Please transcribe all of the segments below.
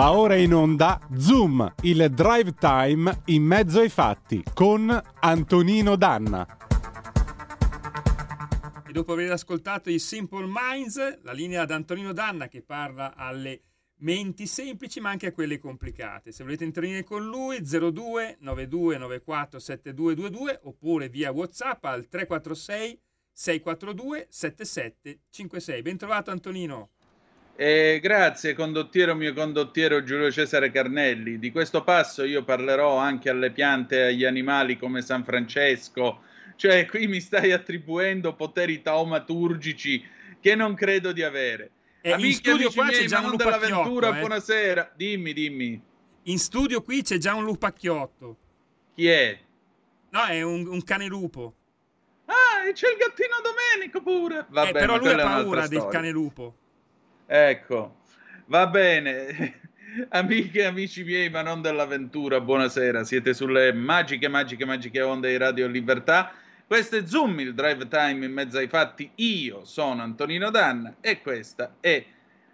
Va ora in onda Zoom, il drive time in mezzo ai fatti con Antonino Danna. E dopo aver ascoltato i Simple Minds, la linea ad Antonino Danna che parla alle menti semplici ma anche a quelle complicate. Se volete intervenire con lui 02 92 94 7222 oppure via WhatsApp al 346 642 7756. Ben trovato Antonino. Eh, grazie condottiero mio condottiero Giulio Cesare Carnelli. Di questo passo io parlerò anche alle piante e agli animali come San Francesco. Cioè, qui mi stai attribuendo poteri taumaturgici che non credo di avere. Eh, in studio qua c'è già un lupacchiotto. Eh. Buonasera, dimmi, dimmi. In studio qui c'è già un lupacchiotto. Chi è? No, è un, un cane lupo. Ah, e c'è il gattino Domenico pure. Vabbè, eh, però lui ha paura del cane lupo. Ecco, va bene. Amiche e amici miei, ma non dell'avventura, buonasera. Siete sulle magiche, magiche, magiche onde di Radio Libertà. Questo è Zoom, il drive time in mezzo ai fatti. Io sono Antonino Danna e questa è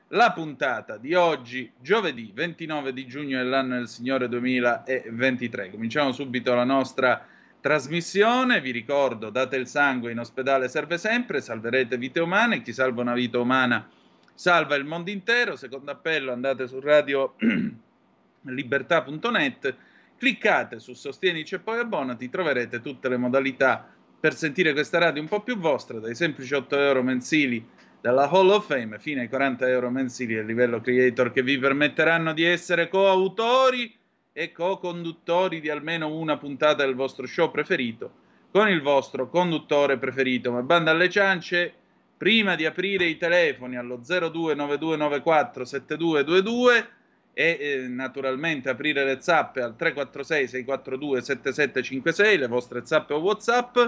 la puntata di oggi, giovedì 29 di giugno dell'anno del Signore 2023. Cominciamo subito la nostra trasmissione. Vi ricordo, date il sangue in ospedale serve sempre, salverete vite umane. Chi salva una vita umana salva il mondo intero. Secondo appello andate su radiolibertà.net, cliccate su Sostienici e poi abbonati, troverete tutte le modalità per sentire questa radio un po' più vostra, dai semplici 8 euro mensili dalla Hall of Fame fino ai 40 euro mensili a livello creator che vi permetteranno di essere coautori e co-conduttori di almeno una puntata del vostro show preferito con il vostro conduttore preferito. Ma banda alle ciance, prima di aprire i telefoni allo 0292947222 e eh, naturalmente aprire le zappe al 346 642 7756, le vostre zappe o WhatsApp,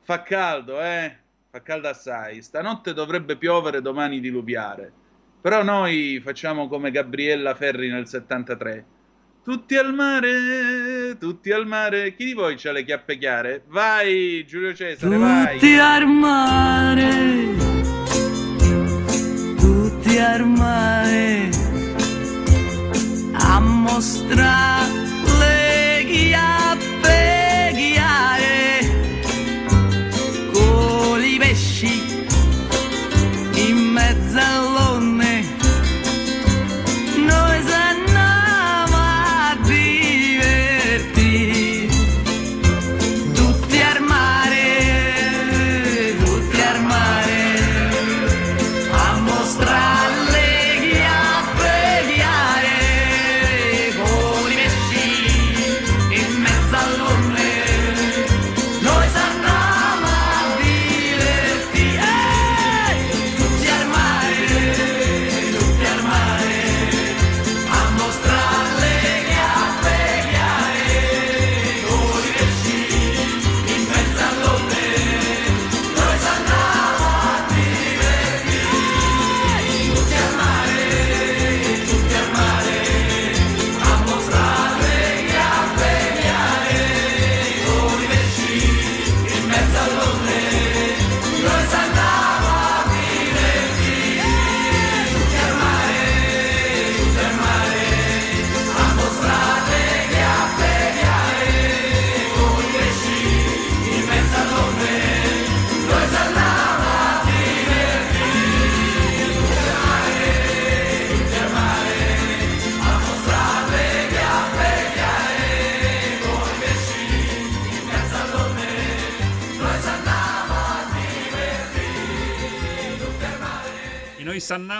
fa caldo, eh? Fa caldo assai. Stanotte dovrebbe piovere, domani diluviare. Però noi facciamo come Gabriella Ferri nel 73. Tutti al mare, tutti al mare. Chi di voi c'ha le chiappe chiare? Vai, Giulio Cesare, vai. Tutti al mare, tutti al mare, a mostrare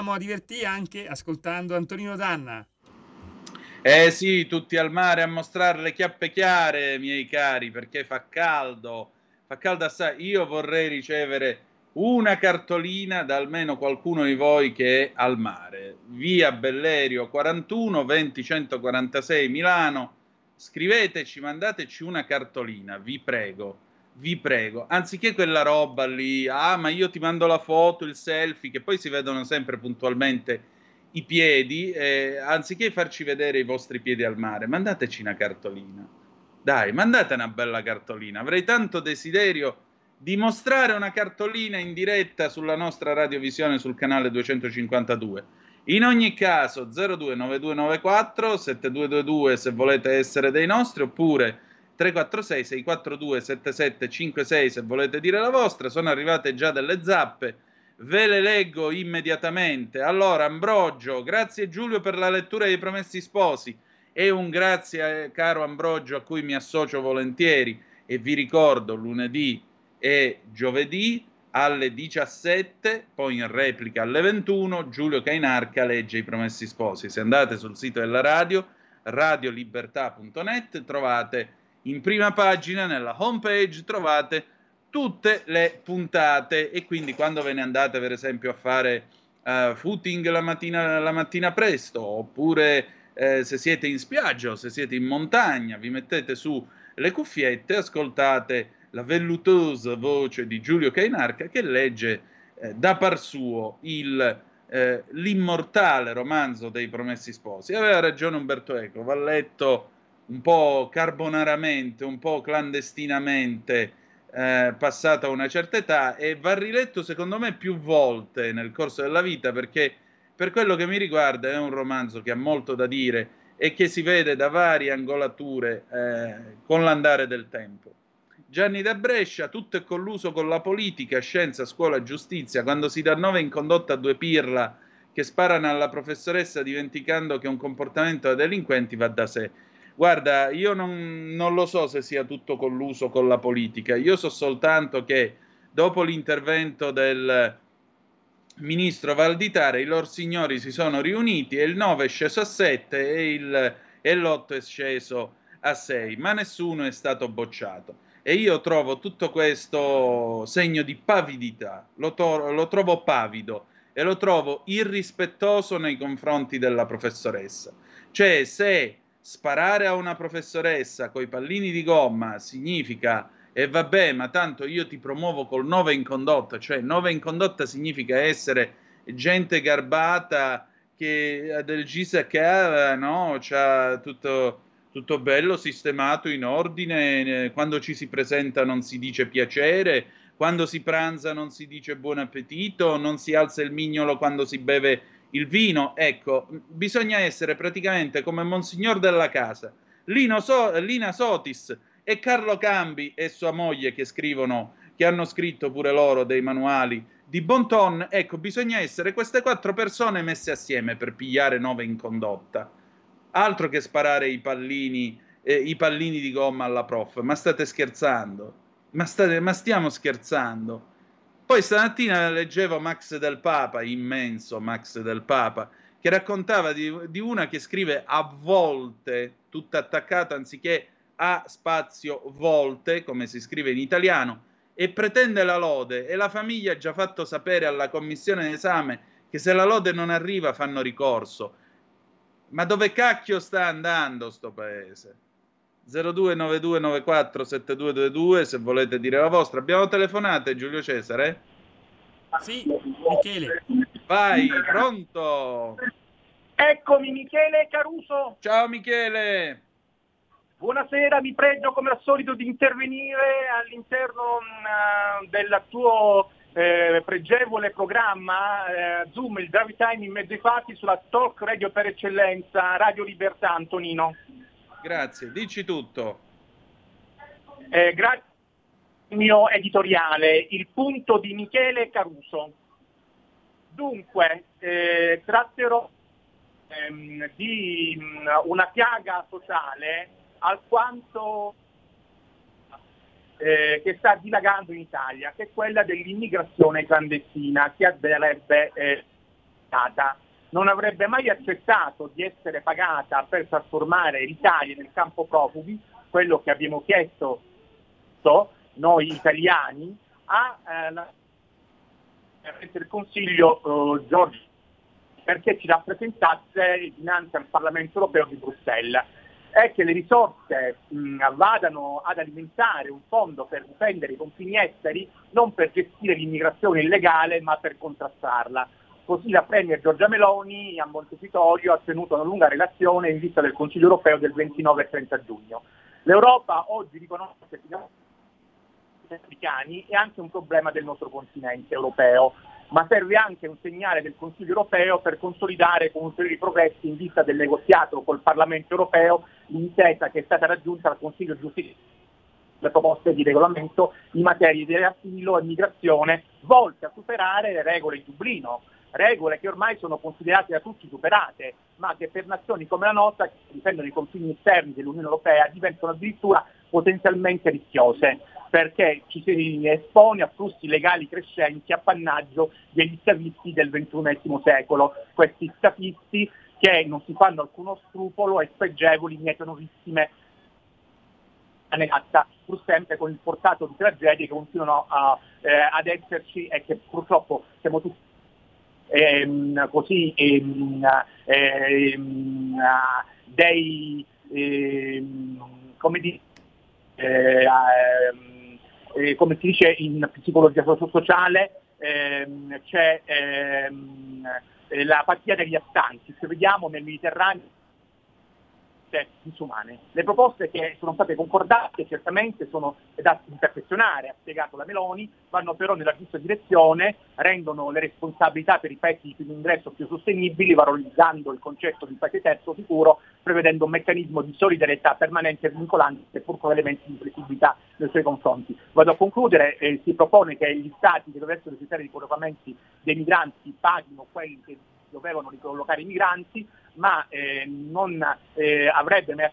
noi sanniamo a divertire anche ascoltando Antonino Danna. Eh sì, tutti al mare a mostrare le chiappe chiare, miei cari, perché fa caldo, fa caldo assai. Io vorrei ricevere una cartolina da almeno qualcuno di voi che è al mare. Via Bellerio 41 20 146 Milano. Scriveteci, mandateci una cartolina, vi prego, vi prego. Anziché quella roba lì, ah, ma io ti mando la foto, il selfie, che poi si vedono sempre puntualmente i piedi, eh, anziché farci vedere i vostri piedi al mare, mandateci una cartolina. Dai, mandate una bella cartolina. Avrei tanto desiderio di mostrare una cartolina in diretta sulla nostra radiovisione sul canale 252 In ogni caso 029294 7222 se volete essere dei nostri oppure 346 642 7756 se volete dire la vostra. Sono arrivate già delle zappe. Ve le leggo immediatamente. Allora, Ambrogio, grazie Giulio per la lettura dei Promessi Sposi e un grazie, eh, caro Ambrogio, a cui mi associo volentieri e vi ricordo lunedì e giovedì alle 17, poi in replica alle 21, Giulio Cainarca legge i Promessi Sposi. Se andate sul sito della radio, radiolibertà.net, trovate in prima pagina, nella homepage, trovate tutte le puntate e quindi quando ve ne andate per esempio a fare uh, footing la mattina, la mattina presto oppure eh, se siete in spiaggia o se siete in montagna vi mettete su le cuffiette ascoltate la vellutosa voce di Giulio Cainarca che legge eh, da par suo il, eh, l'immortale romanzo dei Promessi Sposi. Aveva ragione Umberto Eco, va letto un po' carbonaramente, un po' clandestinamente, eh, passata una certa età e va riletto secondo me più volte nel corso della vita perché per quello che mi riguarda è un romanzo che ha molto da dire e che si vede da varie angolature eh, con l'andare del tempo. Gianni da Brescia, tutto è colluso con la politica, scienza, scuola, giustizia, quando si dà nove in condotta a due pirla che sparano alla professoressa dimenticando che un comportamento da delinquenti va da sé. Guarda, io non, non lo so se sia tutto colluso con la politica, io so soltanto che dopo l'intervento del ministro Valditare i loro signori si sono riuniti e il 9 è sceso a 7 e, il, e l'8 è sceso a 6, ma nessuno è stato bocciato. E io trovo tutto questo segno di pavidità, lo, to- lo trovo pavido e lo trovo irrispettoso nei confronti della professoressa. Cioè, se sparare a una professoressa coi pallini di gomma significa e vabbè, ma tanto io ti promuovo col 9 in condotta, cioè 9 in condotta significa essere gente garbata che del GISA ha, no, c'ha tutto tutto bello, sistemato, in ordine, quando ci si presenta non si dice piacere, quando si pranza non si dice buon appetito, non si alza il mignolo quando si beve il vino. Ecco, bisogna essere praticamente come Monsignor della casa, so- Lina Sotis e Carlo Cambi e sua moglie che scrivono, che hanno scritto pure loro dei manuali di bon ton. Ecco, bisogna essere queste quattro persone messe assieme per pigliare nove in condotta altro che sparare i pallini, eh, i pallini di gomma alla prof. Ma state scherzando? Ma, state, ma stiamo scherzando? Poi stamattina leggevo Max del Papa, immenso Max del Papa, che raccontava di, di una che scrive a volte, tutta attaccata anziché a spazio volte, come si scrive in italiano, e pretende la lode e la famiglia ha già fatto sapere alla commissione d'esame che se la lode non arriva fanno ricorso. Ma dove cacchio sta andando sto paese? 0292947222 se volete dire la vostra. Abbiamo telefonate Giulio Cesare? Sì, Michele. Vai, pronto? Eccomi Michele Caruso. Ciao Michele. Buonasera, mi pregio come al solito di intervenire all'interno mh, del tuo eh, pregevole programma eh, Zoom, il Drive Time in mezzo ai fatti sulla talk radio per eccellenza, Radio Libertà, Antonino. Grazie, dici tutto. Eh, grazie al mio editoriale, il punto di Michele Caruso. Dunque, eh, tratterò ehm, di mh, una piaga sociale alquanto eh, che sta dilagando in Italia, che è quella dell'immigrazione clandestina che andrebbe eh, non avrebbe mai accettato di essere pagata per trasformare l'Italia nel campo profughi, quello che abbiamo chiesto noi italiani, a eh, del Consiglio eh, Giorgio perché ci rappresentasse dinanzi al Parlamento europeo di Bruxelles è che le risorse mh, vadano ad alimentare un fondo per difendere i confini esteri, non per gestire l'immigrazione illegale, ma per contrastarla. Così la Premier Giorgia Meloni a Montecitorio ha tenuto una lunga relazione in vista del Consiglio europeo del 29 e 30 giugno. L'Europa oggi riconosce che africani è anche un problema del nostro continente europeo. ma serve anche un segnale del Consiglio europeo per consolidare con ulteriori progressi in vista del negoziato col Parlamento europeo l'intesa che è stata raggiunta al Consiglio giustizia le proposte di regolamento in materia di asilo e migrazione volte a superare le regole di Dublino, regole che ormai sono considerate da tutti superate, ma che per nazioni come la nostra, che difendono i confini esterni dell'Unione Europea, diventano addirittura potenzialmente rischiose, perché ci si espone a flussi legali crescenti appannaggio degli scavisti del XXI secolo, questi scafisti che non si fanno alcuno scrupolo e spregevoli mietono vittime negata pur sempre con il portato di tragedie che continuano a, eh, ad esserci e che purtroppo siamo tutti ehm, così ehm, ehm, dei ehm, come, di, eh, ehm, eh, come si dice in psicologia sociale ehm, c'è la partita degli astanti, se vediamo nel Mediterraneo disumane. Le proposte che sono state concordate certamente sono da perfezionare, ha spiegato la Meloni, vanno però nella giusta direzione, rendono le responsabilità per i paesi di ingresso più sostenibili, valorizzando il concetto di paese terzo sicuro, prevedendo un meccanismo di solidarietà permanente e vincolante, pur con elementi di flessibilità nei suoi confronti. Vado a concludere, eh, si propone che gli Stati che dovessero rifiutare i collocamenti dei migranti paghino quelli che dovevano ricollocare i migranti, ma eh, non eh, avrebbe mai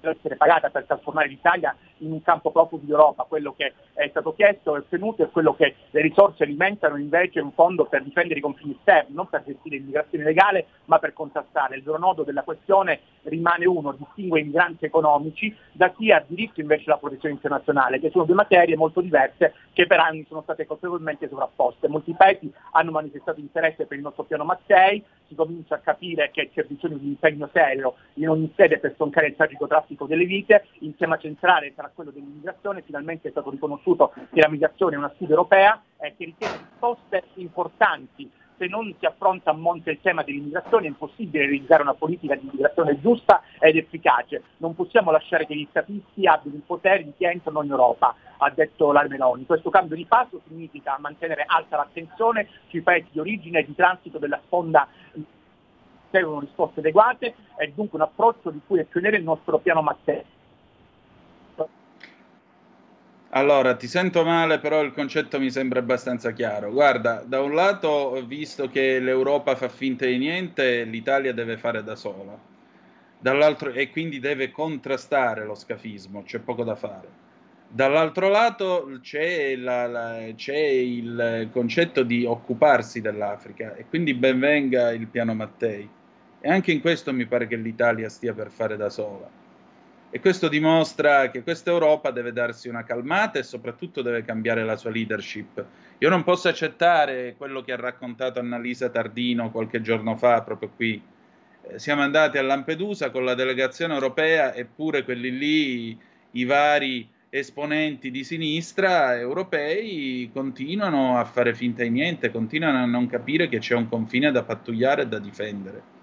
essere pagata per trasformare l'Italia in un campo profughi d'Europa, quello che è stato chiesto e ottenuto è quello che le risorse alimentano invece un fondo per difendere i confini esterni, non per gestire l'immigrazione legale, ma per contrastare. Il vero nodo della questione rimane uno, distingue i migranti economici da chi ha diritto invece alla protezione internazionale, che sono due materie molto diverse che per anni sono state colpevolmente sovrapposte. Molti paesi hanno manifestato interesse per il nostro piano Mattei, si comincia a capire che c'è bisogno di un impegno serio in ogni sede per stoncare il tragico traffico delle vite, il tema centrale sarà quello dell'immigrazione, finalmente è stato riconosciuto che la migrazione è una sfida europea e che richiede risposte importanti se non si affronta a monte il tema dell'immigrazione è impossibile realizzare una politica di immigrazione giusta ed efficace. Non possiamo lasciare che gli statisti abbiano il potere di chi entrano in Europa, ha detto la. Questo cambio di passo significa mantenere alta l'attenzione sui paesi di origine e di transito della sponda servono risposte adeguate e dunque un approccio di cui è pioniere il nostro piano Matteo allora, ti sento male, però il concetto mi sembra abbastanza chiaro. Guarda, da un lato, visto che l'Europa fa finta di niente, l'Italia deve fare da sola. Dall'altro, e quindi deve contrastare lo scafismo, c'è poco da fare. Dall'altro lato c'è, la, la, c'è il concetto di occuparsi dell'Africa e quindi benvenga il piano Mattei. E anche in questo mi pare che l'Italia stia per fare da sola e questo dimostra che questa Europa deve darsi una calmata e soprattutto deve cambiare la sua leadership. Io non posso accettare quello che ha raccontato Annalisa Tardino qualche giorno fa, proprio qui. Eh, siamo andati a Lampedusa con la delegazione europea, eppure quelli lì, i vari esponenti di sinistra europei, continuano a fare finta di niente, continuano a non capire che c'è un confine da pattugliare e da difendere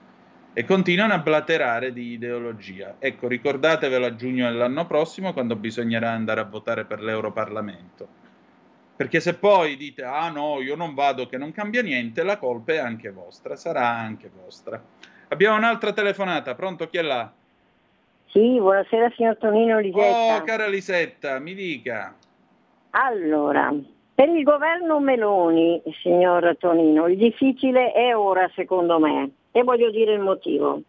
e continuano a blaterare di ideologia. Ecco, ricordatevelo a giugno dell'anno prossimo quando bisognerà andare a votare per l'Europarlamento. Perché se poi dite, ah no, io non vado, che non cambia niente, la colpa è anche vostra, sarà anche vostra. Abbiamo un'altra telefonata, pronto chi è là? Sì, buonasera signor Tonino Lisetta. Oh, cara Lisetta, mi dica. Allora, per il governo Meloni, signor Tonino, il difficile è ora, secondo me e voglio dire il motivo.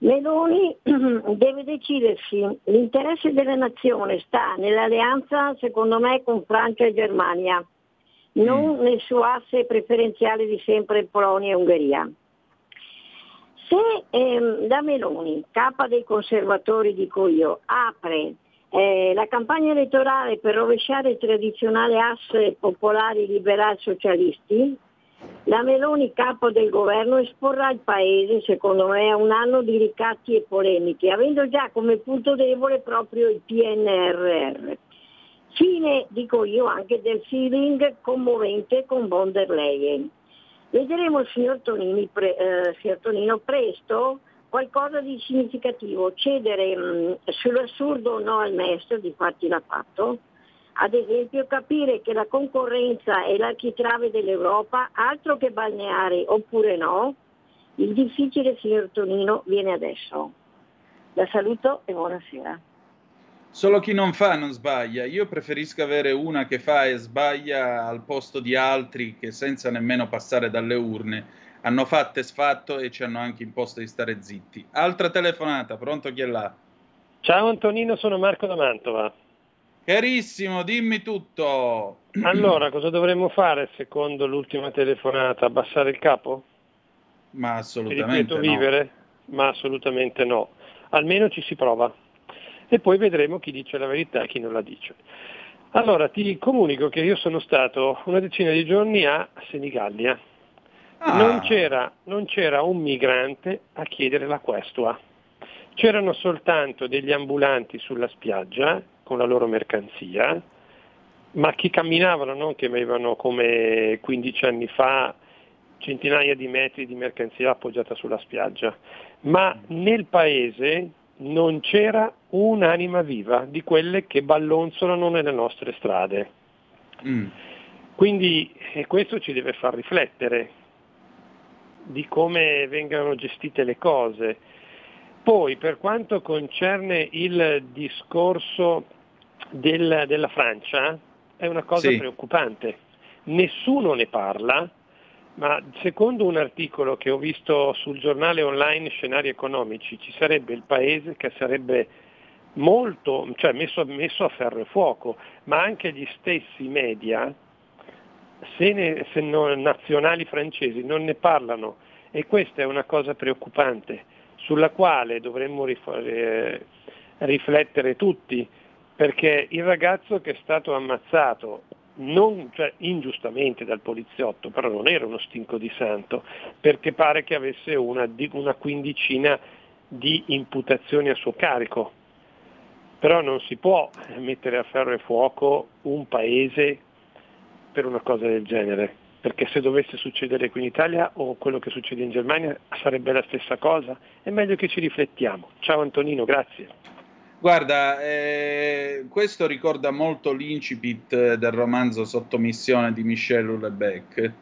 Meloni deve decidersi, l'interesse della nazione sta nell'alleanza secondo me con Francia e Germania, non mm. nel suo asse preferenziale di sempre Polonia e Ungheria. Se ehm, da Meloni, capa dei conservatori dico io, apre eh, la campagna elettorale per rovesciare il tradizionale asse popolari liberali socialisti, la Meloni, capo del governo, esporrà il Paese, secondo me, a un anno di ricatti e polemiche, avendo già come punto debole proprio il PNRR. Fine, dico io, anche del feeling commovente con von der Leyen. Vedremo, signor, Tonini, pre, eh, signor Tonino, presto qualcosa di significativo, cedere mh, sull'assurdo no al MES, di fatti l'ha fatto, ad esempio capire che la concorrenza è l'architrave dell'Europa, altro che balneari oppure no, il difficile signor Tonino viene adesso. La saluto e buonasera. Solo chi non fa non sbaglia. Io preferisco avere una che fa e sbaglia al posto di altri che senza nemmeno passare dalle urne hanno fatto e sfatto e ci hanno anche imposto di stare zitti. Altra telefonata, pronto chi è là? Ciao Antonino, sono Marco da Mantova. Carissimo, dimmi tutto. Allora, cosa dovremmo fare secondo l'ultima telefonata? Abbassare il capo? Ma assolutamente ripeto, no. vivere? Ma assolutamente no. Almeno ci si prova. E poi vedremo chi dice la verità e chi non la dice. Allora, ti comunico che io sono stato una decina di giorni a Senigallia. Ah, Non, c'era, non c'era un migrante a chiedere la questua. C'erano soltanto degli ambulanti sulla spiaggia con la loro mercanzia, ma che camminavano, non che avevano come 15 anni fa centinaia di metri di mercanzia appoggiata sulla spiaggia, ma nel paese non c'era un'anima viva di quelle che ballonzolano nelle nostre strade. mm. Quindi eh, questo ci deve far riflettere di come vengano gestite le cose. Poi per quanto concerne il discorso del- della Francia, è una cosa Sì. preoccupante. Nessuno ne parla, ma secondo un articolo che ho visto sul giornale online Scenari Economici, ci sarebbe il paese che sarebbe molto, cioè messo, messo a ferro e fuoco, ma anche gli stessi media, se, ne- se non- nazionali francesi non ne parlano e questa è una cosa preoccupante sulla quale dovremmo rif- eh, riflettere tutti, perché il ragazzo che è stato ammazzato non, cioè, ingiustamente dal poliziotto, però non era uno stinco di santo, perché pare che avesse una, una quindicina di imputazioni a suo carico. Però non si può mettere a ferro e fuoco un paese per una cosa del genere, perché se dovesse succedere qui in Italia o quello che succede in Germania sarebbe la stessa cosa. È meglio che ci riflettiamo. Ciao Antonino, grazie. Guarda, eh, questo ricorda molto l'incipit eh, del romanzo Sottomissione di Michel Houellebecq.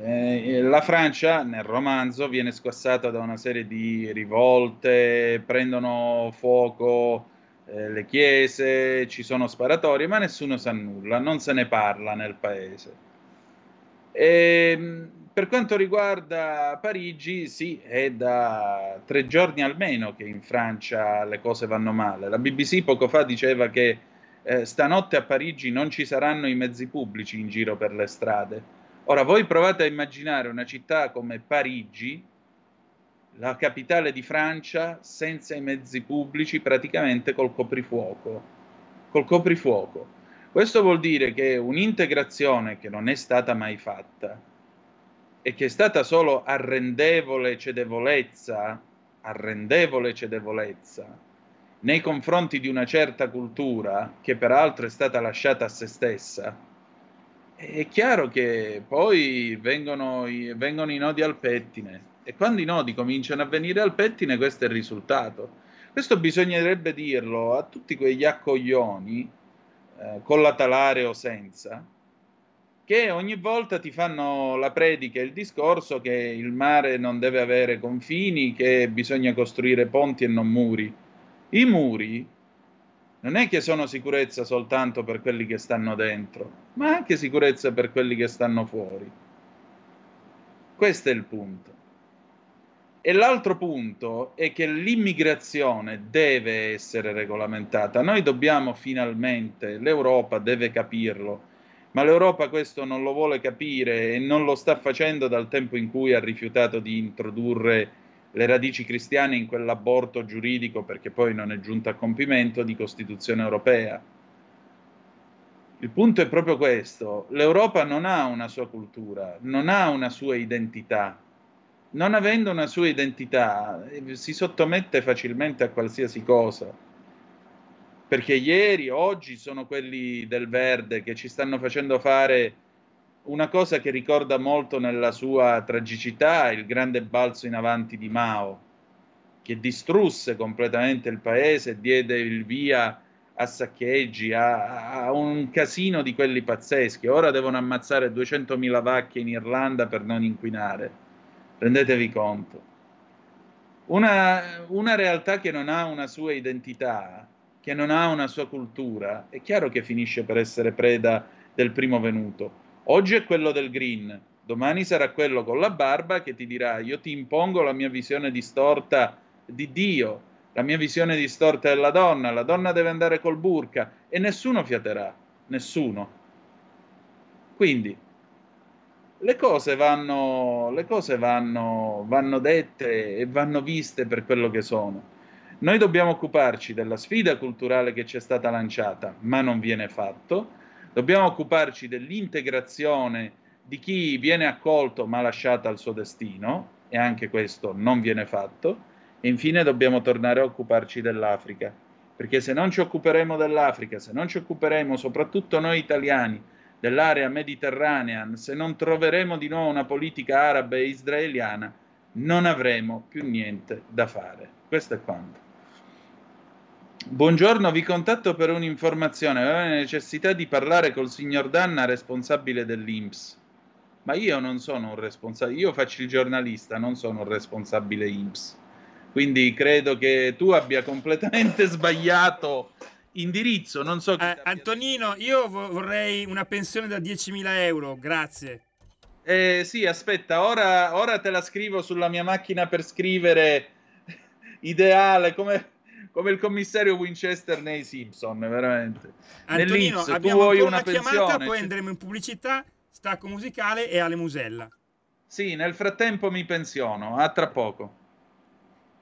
Eh, la Francia nel romanzo viene squassata da una serie di rivolte, prendono fuoco eh, le chiese, ci sono sparatorie, ma nessuno sa nulla, non se ne parla nel paese. E, per quanto riguarda Parigi, sì, è da tre giorni almeno che in Francia le cose vanno male. La BBC poco fa diceva che eh, stanotte a Parigi non ci saranno i mezzi pubblici in giro per le strade. Ora voi provate a immaginare una città come Parigi, la capitale di Francia, senza i mezzi pubblici, praticamente col coprifuoco. Col coprifuoco. Questo vuol dire che un'integrazione che non è stata mai fatta e che è stata solo arrendevole cedevolezza, arrendevole cedevolezza nei confronti di una certa cultura che peraltro è stata lasciata a se stessa, è chiaro che poi vengono i, vengono i nodi al pettine e quando i nodi cominciano a venire al pettine questo è il risultato. Questo bisognerebbe dirlo a tutti quegli accoglioni eh, collaterale o senza, che ogni volta ti fanno la predica e il discorso che il mare non deve avere confini, che bisogna costruire ponti e non muri. I muri non è che sono sicurezza soltanto per quelli che stanno dentro, ma anche sicurezza per quelli che stanno fuori. Questo è il punto. E l'altro punto è che l'immigrazione deve essere regolamentata. Noi dobbiamo finalmente, l'Europa deve capirlo, ma l'Europa questo non lo vuole capire e non lo sta facendo dal tempo in cui ha rifiutato di introdurre le radici cristiane in quell'aborto giuridico perché poi non è giunto a compimento di Costituzione europea. Il punto è proprio questo, l'Europa non ha una sua cultura, non ha una sua identità, non avendo una sua identità eh, si sottomette facilmente a qualsiasi cosa. Perché ieri, oggi sono quelli del verde che ci stanno facendo fare una cosa che ricorda molto nella sua tragicità il grande balzo in avanti di Mao, che distrusse completamente il paese diede il via a saccheggi, a, a un casino di quelli pazzeschi. Ora devono ammazzare 200.000 vacche in Irlanda per non inquinare. Rendetevi conto. Una, una realtà che non ha una sua identità, che non ha una sua cultura, è chiaro che finisce per essere preda del primo venuto. Oggi è quello del green, domani sarà quello con la barba che ti dirà io ti impongo la mia visione distorta di Dio, la mia visione distorta della donna, la donna deve andare col burka e nessuno fiaterà, nessuno. Quindi le cose vanno, le cose vanno, vanno dette e vanno viste per quello che sono. Noi dobbiamo occuparci della sfida culturale che ci è stata lanciata, ma non viene fatto. Dobbiamo occuparci dell'integrazione di chi viene accolto ma lasciato al suo destino, e anche questo non viene fatto. E infine dobbiamo tornare a occuparci dell'Africa, perché se non ci occuperemo dell'Africa, se non ci occuperemo soprattutto noi italiani dell'area mediterranea, se non troveremo di nuovo una politica araba e israeliana, non avremo più niente da fare. Questo è quanto. Buongiorno, vi contatto per un'informazione. Aveva necessità di parlare col signor Danna, responsabile dell'Inps. Ma io non sono un responsabile, io faccio il giornalista, non sono un responsabile Inps. Quindi credo che tu abbia completamente sbagliato indirizzo. Non so Eh, Antonino, io vo- vorrei una pensione da 10.000 euro, grazie. Eh, sì, aspetta, ora, ora te la scrivo sulla mia macchina per scrivere ideale, come, come il commissario Winchester nei Simpson, veramente. Antonino, tu abbiamo vuoi una una, chiamata, pensione? poi Ci- andremo in pubblicità, stacco musicale e alle musella. Sì, nel frattempo mi pensiono, a tra poco.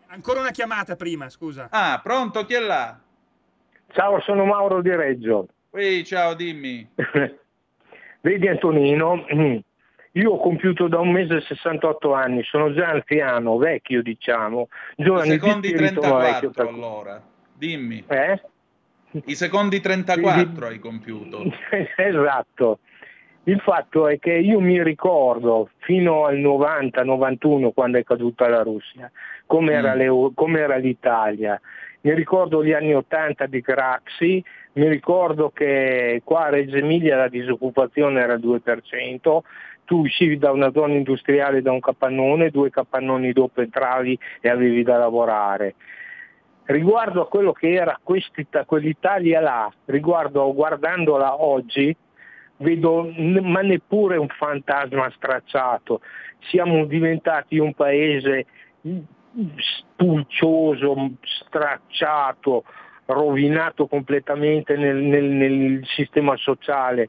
Ancora una chiamata prima, scusa. Ah, pronto, chi è là? Ciao, sono Mauro di Reggio. Ehi, ciao, dimmi. Vedi Antonino, io ho compiuto da un mese 68 anni, sono già anziano, vecchio diciamo, I giovane di secondi spirito ma vecchio 34 per... allora, dimmi. Eh? I secondi 34 hai compiuto. esatto. Il fatto è che io mi ricordo fino al 90-91 quando è caduta la Russia, com'era, Mm. com'era l'Italia. Mi ricordo gli anni 80 di Craxi, mi ricordo che qua a Reggio Emilia la disoccupazione era al 2%, tu uscivi da una zona industriale, da un capannone, due capannoni dopo entravi e avevi da lavorare riguardo a quello che era quell'Italia là, riguardo guardandola oggi, vedo ma neppure un fantasma stracciato. Siamo diventati un paese mm, spulcioso, stracciato, rovinato completamente nel, nel- nel sistema sociale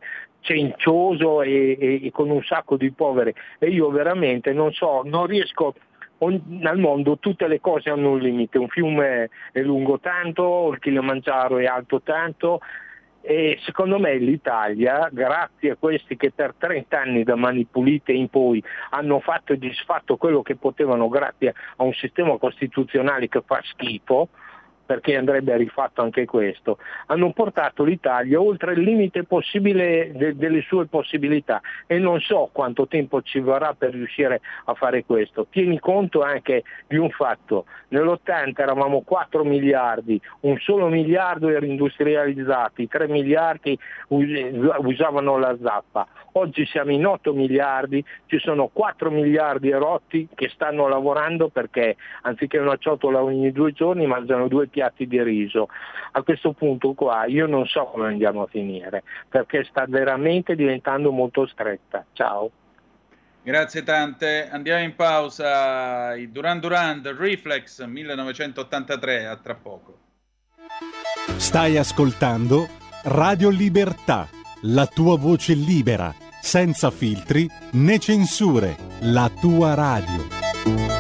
cencioso e, e- e con un sacco di poveri e io veramente non so, non riesco al mondo tutte le cose hanno un limite, un fiume è lungo tanto, il Kilimangiaro è alto tanto e secondo me l'Italia, grazie a questi che per 30 anni da Mani Pulite in poi hanno fatto e disfatto quello che potevano grazie a un sistema costituzionale che fa schifo, perché andrebbe rifatto anche questo, hanno portato l'Italia oltre il limite possibile de- delle sue possibilità. E non so quanto tempo ci vorrà per riuscire a fare questo. Tieni conto anche di un fatto, nell'80 eravamo 4 miliardi, un solo miliardo era industrializzato, i 3 miliardi us- usavano la zappa, oggi siamo in 8 miliardi, ci sono 4 miliardi erotti che stanno lavorando perché anziché una ciotola ogni due giorni mangiano due piatti di riso. A questo punto qua io non so come andiamo a finire perché sta veramente diventando molto stretta. Ciao. Grazie tante. Andiamo in pausa. I Duran Duran, The Reflex 1983, a tra poco. Stai ascoltando Radio Libertà, la tua voce libera, senza filtri né censure, la tua radio.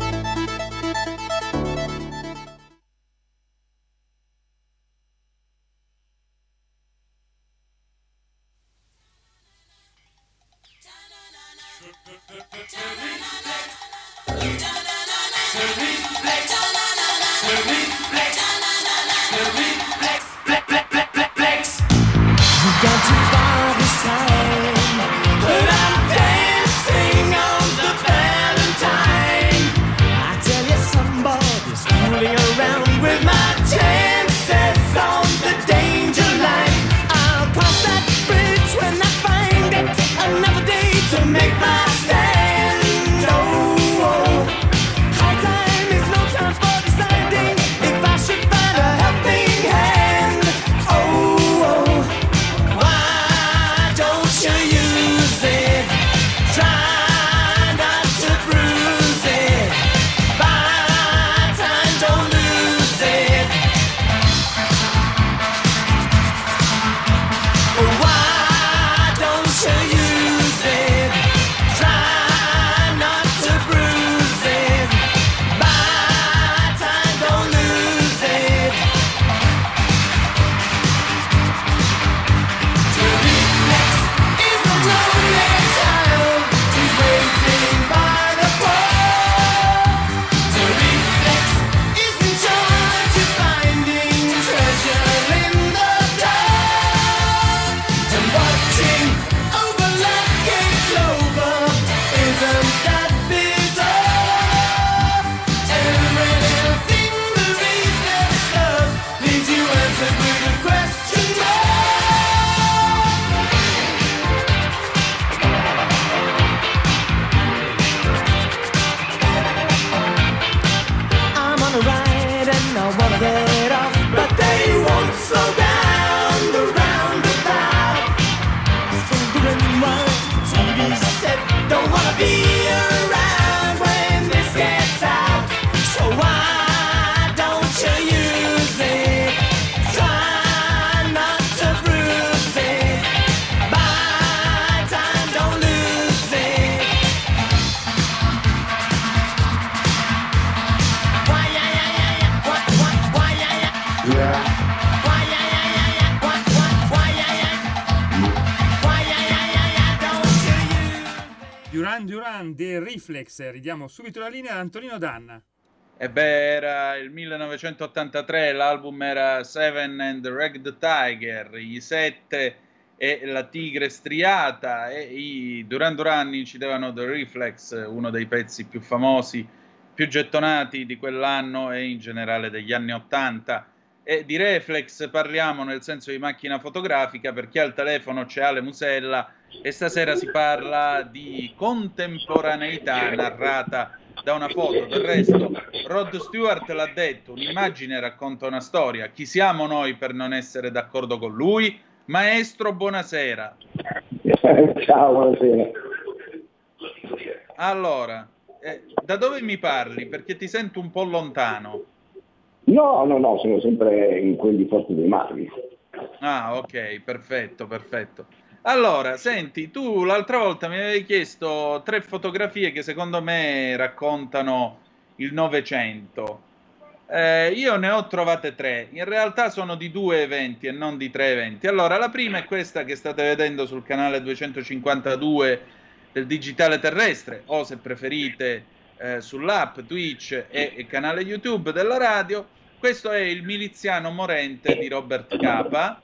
Happy Reflex. Ridiamo subito la linea ad Antonino Danna. E beh, era il 1983, l'album era Seven and the Ragged Tiger, i sette e la tigre striata e i Duran Duran incidevano The Reflex, uno dei pezzi più famosi, più gettonati di quell'anno e in generale degli anni 80. E di reflex parliamo nel senso di macchina fotografica, per chi ha il telefono c'è Ale Musella e stasera si parla di contemporaneità narrata da una foto. Del resto, Rod Stewart l'ha detto, un'immagine racconta una storia. Chi siamo noi per non essere d'accordo con lui? Maestro, buonasera. Ciao, buonasera. Allora, eh, da dove mi parli? Perché ti sento un po' lontano. No, no, no, sono sempre in quelli forti dei mari. Ah, ok, perfetto, perfetto. Allora, senti, tu l'altra volta mi avevi chiesto tre fotografie che secondo me raccontano il Novecento. Eh, io ne ho trovate tre, in realtà sono di due eventi e non di tre eventi. Allora, la prima è questa che state vedendo sul canale 252 del Digitale Terrestre, o se preferite eh, sull'app Twitch e, e canale YouTube della radio. Questo è il miliziano morente di Robert Capa,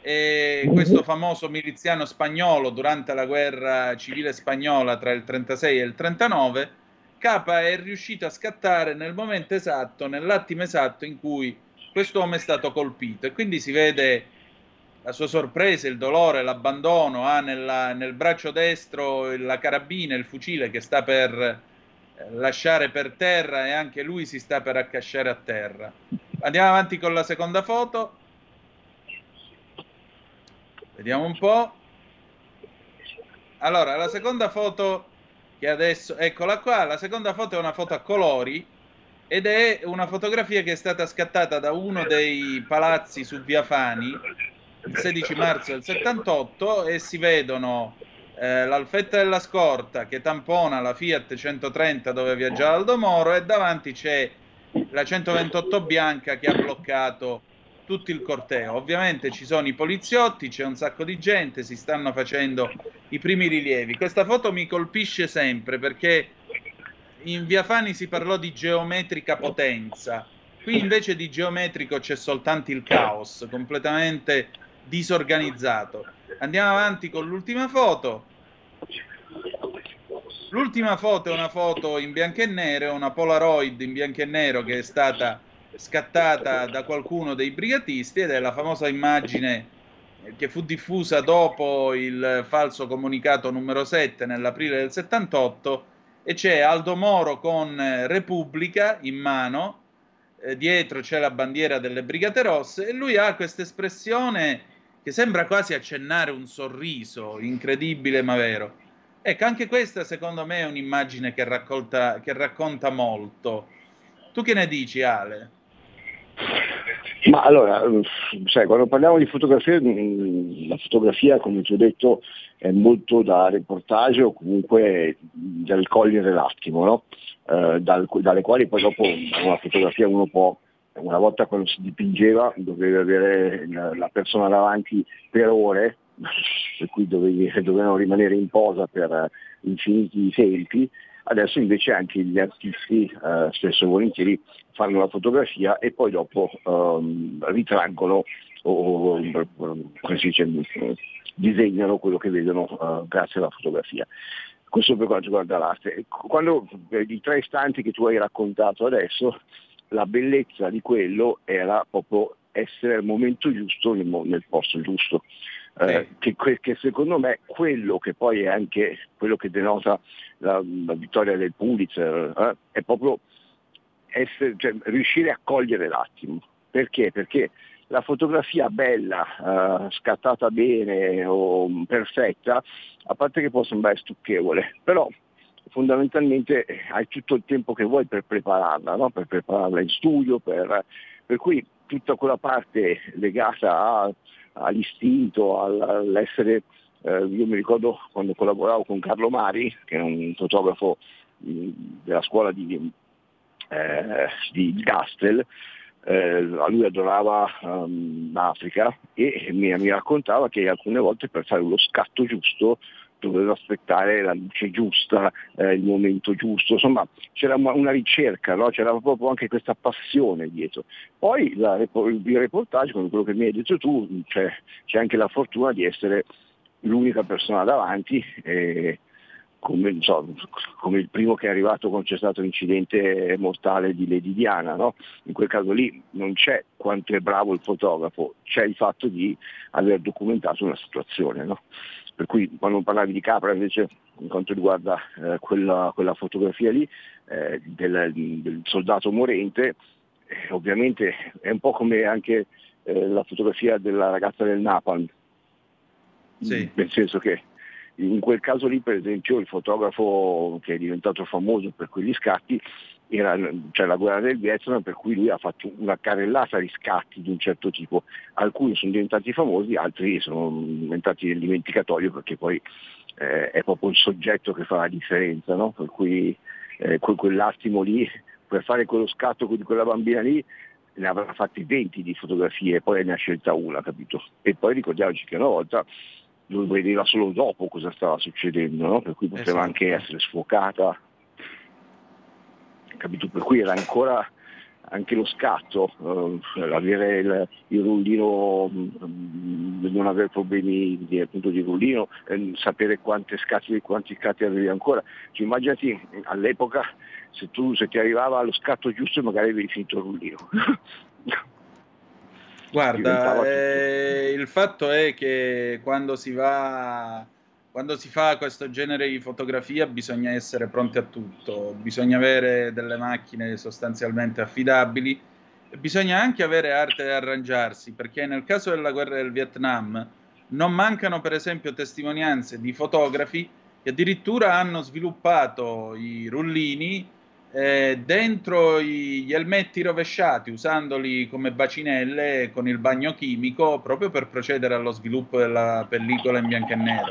questo famoso miliziano spagnolo durante la guerra civile spagnola tra il 36 e il 39 Capa è riuscito a scattare nel momento esatto, nell'attimo esatto in cui quest'uomo è stato colpito e quindi si vede la sua sorpresa, il dolore, l'abbandono, ha nella, nel braccio destro la carabina, il fucile che sta per lasciare per terra e anche lui si sta per accasciare a terra. Andiamo avanti con la seconda foto. Vediamo un po'. Allora, la seconda foto che adesso, eccola qua, la seconda foto è una foto a colori ed è una fotografia che è stata scattata da uno dei palazzi su Via Fani il 16 marzo del 78 e si vedono eh, l'alfetta della scorta che tampona la Fiat 130 dove viaggiava Aldo Moro e davanti c'è la 128 bianca che ha bloccato tutto il corteo. Ovviamente ci sono i poliziotti, c'è un sacco di gente, si stanno facendo i primi rilievi. Questa foto mi colpisce sempre perché in Via Fani si parlò di geometrica potenza. Qui invece di geometrico c'è soltanto il caos, completamente disorganizzato. Andiamo avanti con l'ultima foto. L'ultima foto è una foto in bianco e nero, una Polaroid in bianco e nero che è stata scattata da qualcuno dei brigatisti ed è la famosa immagine che fu diffusa dopo il falso comunicato numero 7 nell'aprile del 78 e c'è Aldo Moro con Repubblica in mano, eh, dietro c'è la bandiera delle Brigate Rosse e lui ha questa espressione che sembra quasi accennare un sorriso, incredibile ma vero. Ecco, anche questa secondo me è un'immagine che, raccolta, che racconta molto. Tu che ne dici, Ale? Ma allora, sai, quando parliamo di fotografia, la fotografia, come ti ho detto, è molto da reportage o comunque del cogliere l'attimo, no? eh, dal, dalle quali poi dopo una fotografia uno può, una volta quando si dipingeva, doveva avere la, persona davanti per ore, per cui dovevi, dovevano rimanere in posa per infiniti tempi, adesso invece anche gli artisti eh, spesso e volentieri fanno la fotografia e poi dopo ehm, ritraggono o, come si dice, disegnano quello che vedono eh, grazie alla fotografia. Questo per quanto riguarda l'arte. Quando eh, i tre istanti che tu hai raccontato adesso, la bellezza di quello era proprio essere al momento giusto nel, posto giusto. Eh, che, che, secondo me quello che poi è anche quello che denota la, la vittoria del Pulitzer eh, è proprio essere, cioè, riuscire a cogliere l'attimo. Perché? Perché la fotografia bella, uh, scattata bene o perfetta, a parte che può sembrare stucchevole, però fondamentalmente hai tutto il tempo che vuoi per prepararla, no? per prepararla in studio, per, per, cui tutta quella parte legata a, all'istinto, all'essere, eh, io mi ricordo quando collaboravo con Carlo Mari, che è un fotografo mh, della scuola di, eh, di Gastel, eh, lui adorava um, l'Africa e mi, mi, raccontava che alcune volte per fare lo scatto giusto doveva aspettare la luce giusta, eh, il momento giusto, insomma c'era una, ricerca, no? c'era proprio anche questa passione dietro. Poi la, il reportage, come quello che mi hai detto tu, cioè, c'è anche la fortuna di essere l'unica persona davanti. E, come, so, come, il primo che è arrivato quando c'è stato l'incidente mortale di Lady Diana, no? in quel caso lì non c'è quanto è bravo il fotografo, c'è il fatto di aver documentato una situazione. No? Per cui quando parlavi di Capra invece, in quanto riguarda eh, quella, quella, fotografia lì eh, del, del, soldato morente, eh, ovviamente è un po' come anche eh, la fotografia della ragazza del Napalm, sì. nel senso che in quel caso lì per esempio il fotografo che è diventato famoso per quegli scatti era cioè, la guerra del Vietnam per cui lui ha fatto una carrellata di scatti di un certo tipo, alcuni sono diventati famosi, altri sono diventati nel dimenticatoio perché poi eh, è proprio il soggetto che fa la differenza, no? per cui eh, quell'attimo lì, per fare quello scatto di quella bambina lì ne avrà fatti 20 di fotografie, poi ne ha scelta una, capito? E poi ricordiamoci che una volta lui vedeva solo dopo cosa stava succedendo, no? per cui poteva esatto. anche essere sfocata capito? Per cui era ancora anche lo scatto, eh, avere il, il rullino, mh, non avere problemi di, appunto, di rullino, eh, sapere scatti, quanti scatti avevi ancora. Cioè, immaginati all'epoca se, tu, se ti arrivava lo scatto giusto magari avevi finito il rullino. Guarda, eh, il fatto è che quando si va quando si fa questo genere di fotografia bisogna essere pronti a tutto, bisogna avere delle macchine sostanzialmente affidabili e bisogna anche avere arte di arrangiarsi, perché nel caso della guerra del Vietnam non mancano per esempio testimonianze di fotografi che addirittura hanno sviluppato i rullini eh, dentro gli elmetti rovesciati, usandoli come bacinelle con il bagno chimico proprio per procedere allo sviluppo della pellicola in bianco e nero.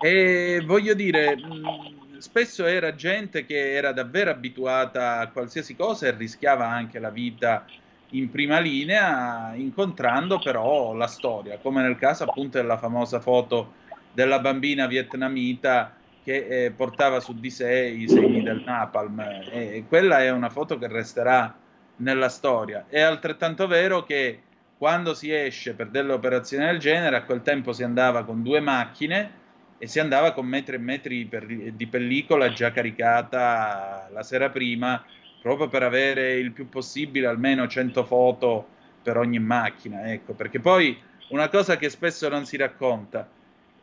E voglio dire, mh, spesso era gente che era davvero abituata a qualsiasi cosa e rischiava anche la vita in prima linea, incontrando però la storia, come nel caso appunto della famosa foto della bambina vietnamita che eh, portava su di sé i segni del napalm e quella è una foto che resterà nella storia. È altrettanto vero che quando si esce per delle operazioni del genere, a quel tempo si andava con due macchine e si andava con metri e metri per, di pellicola già caricata la sera prima, proprio per avere il più possibile almeno 100 foto per ogni macchina, ecco, perché poi una cosa che spesso non si racconta,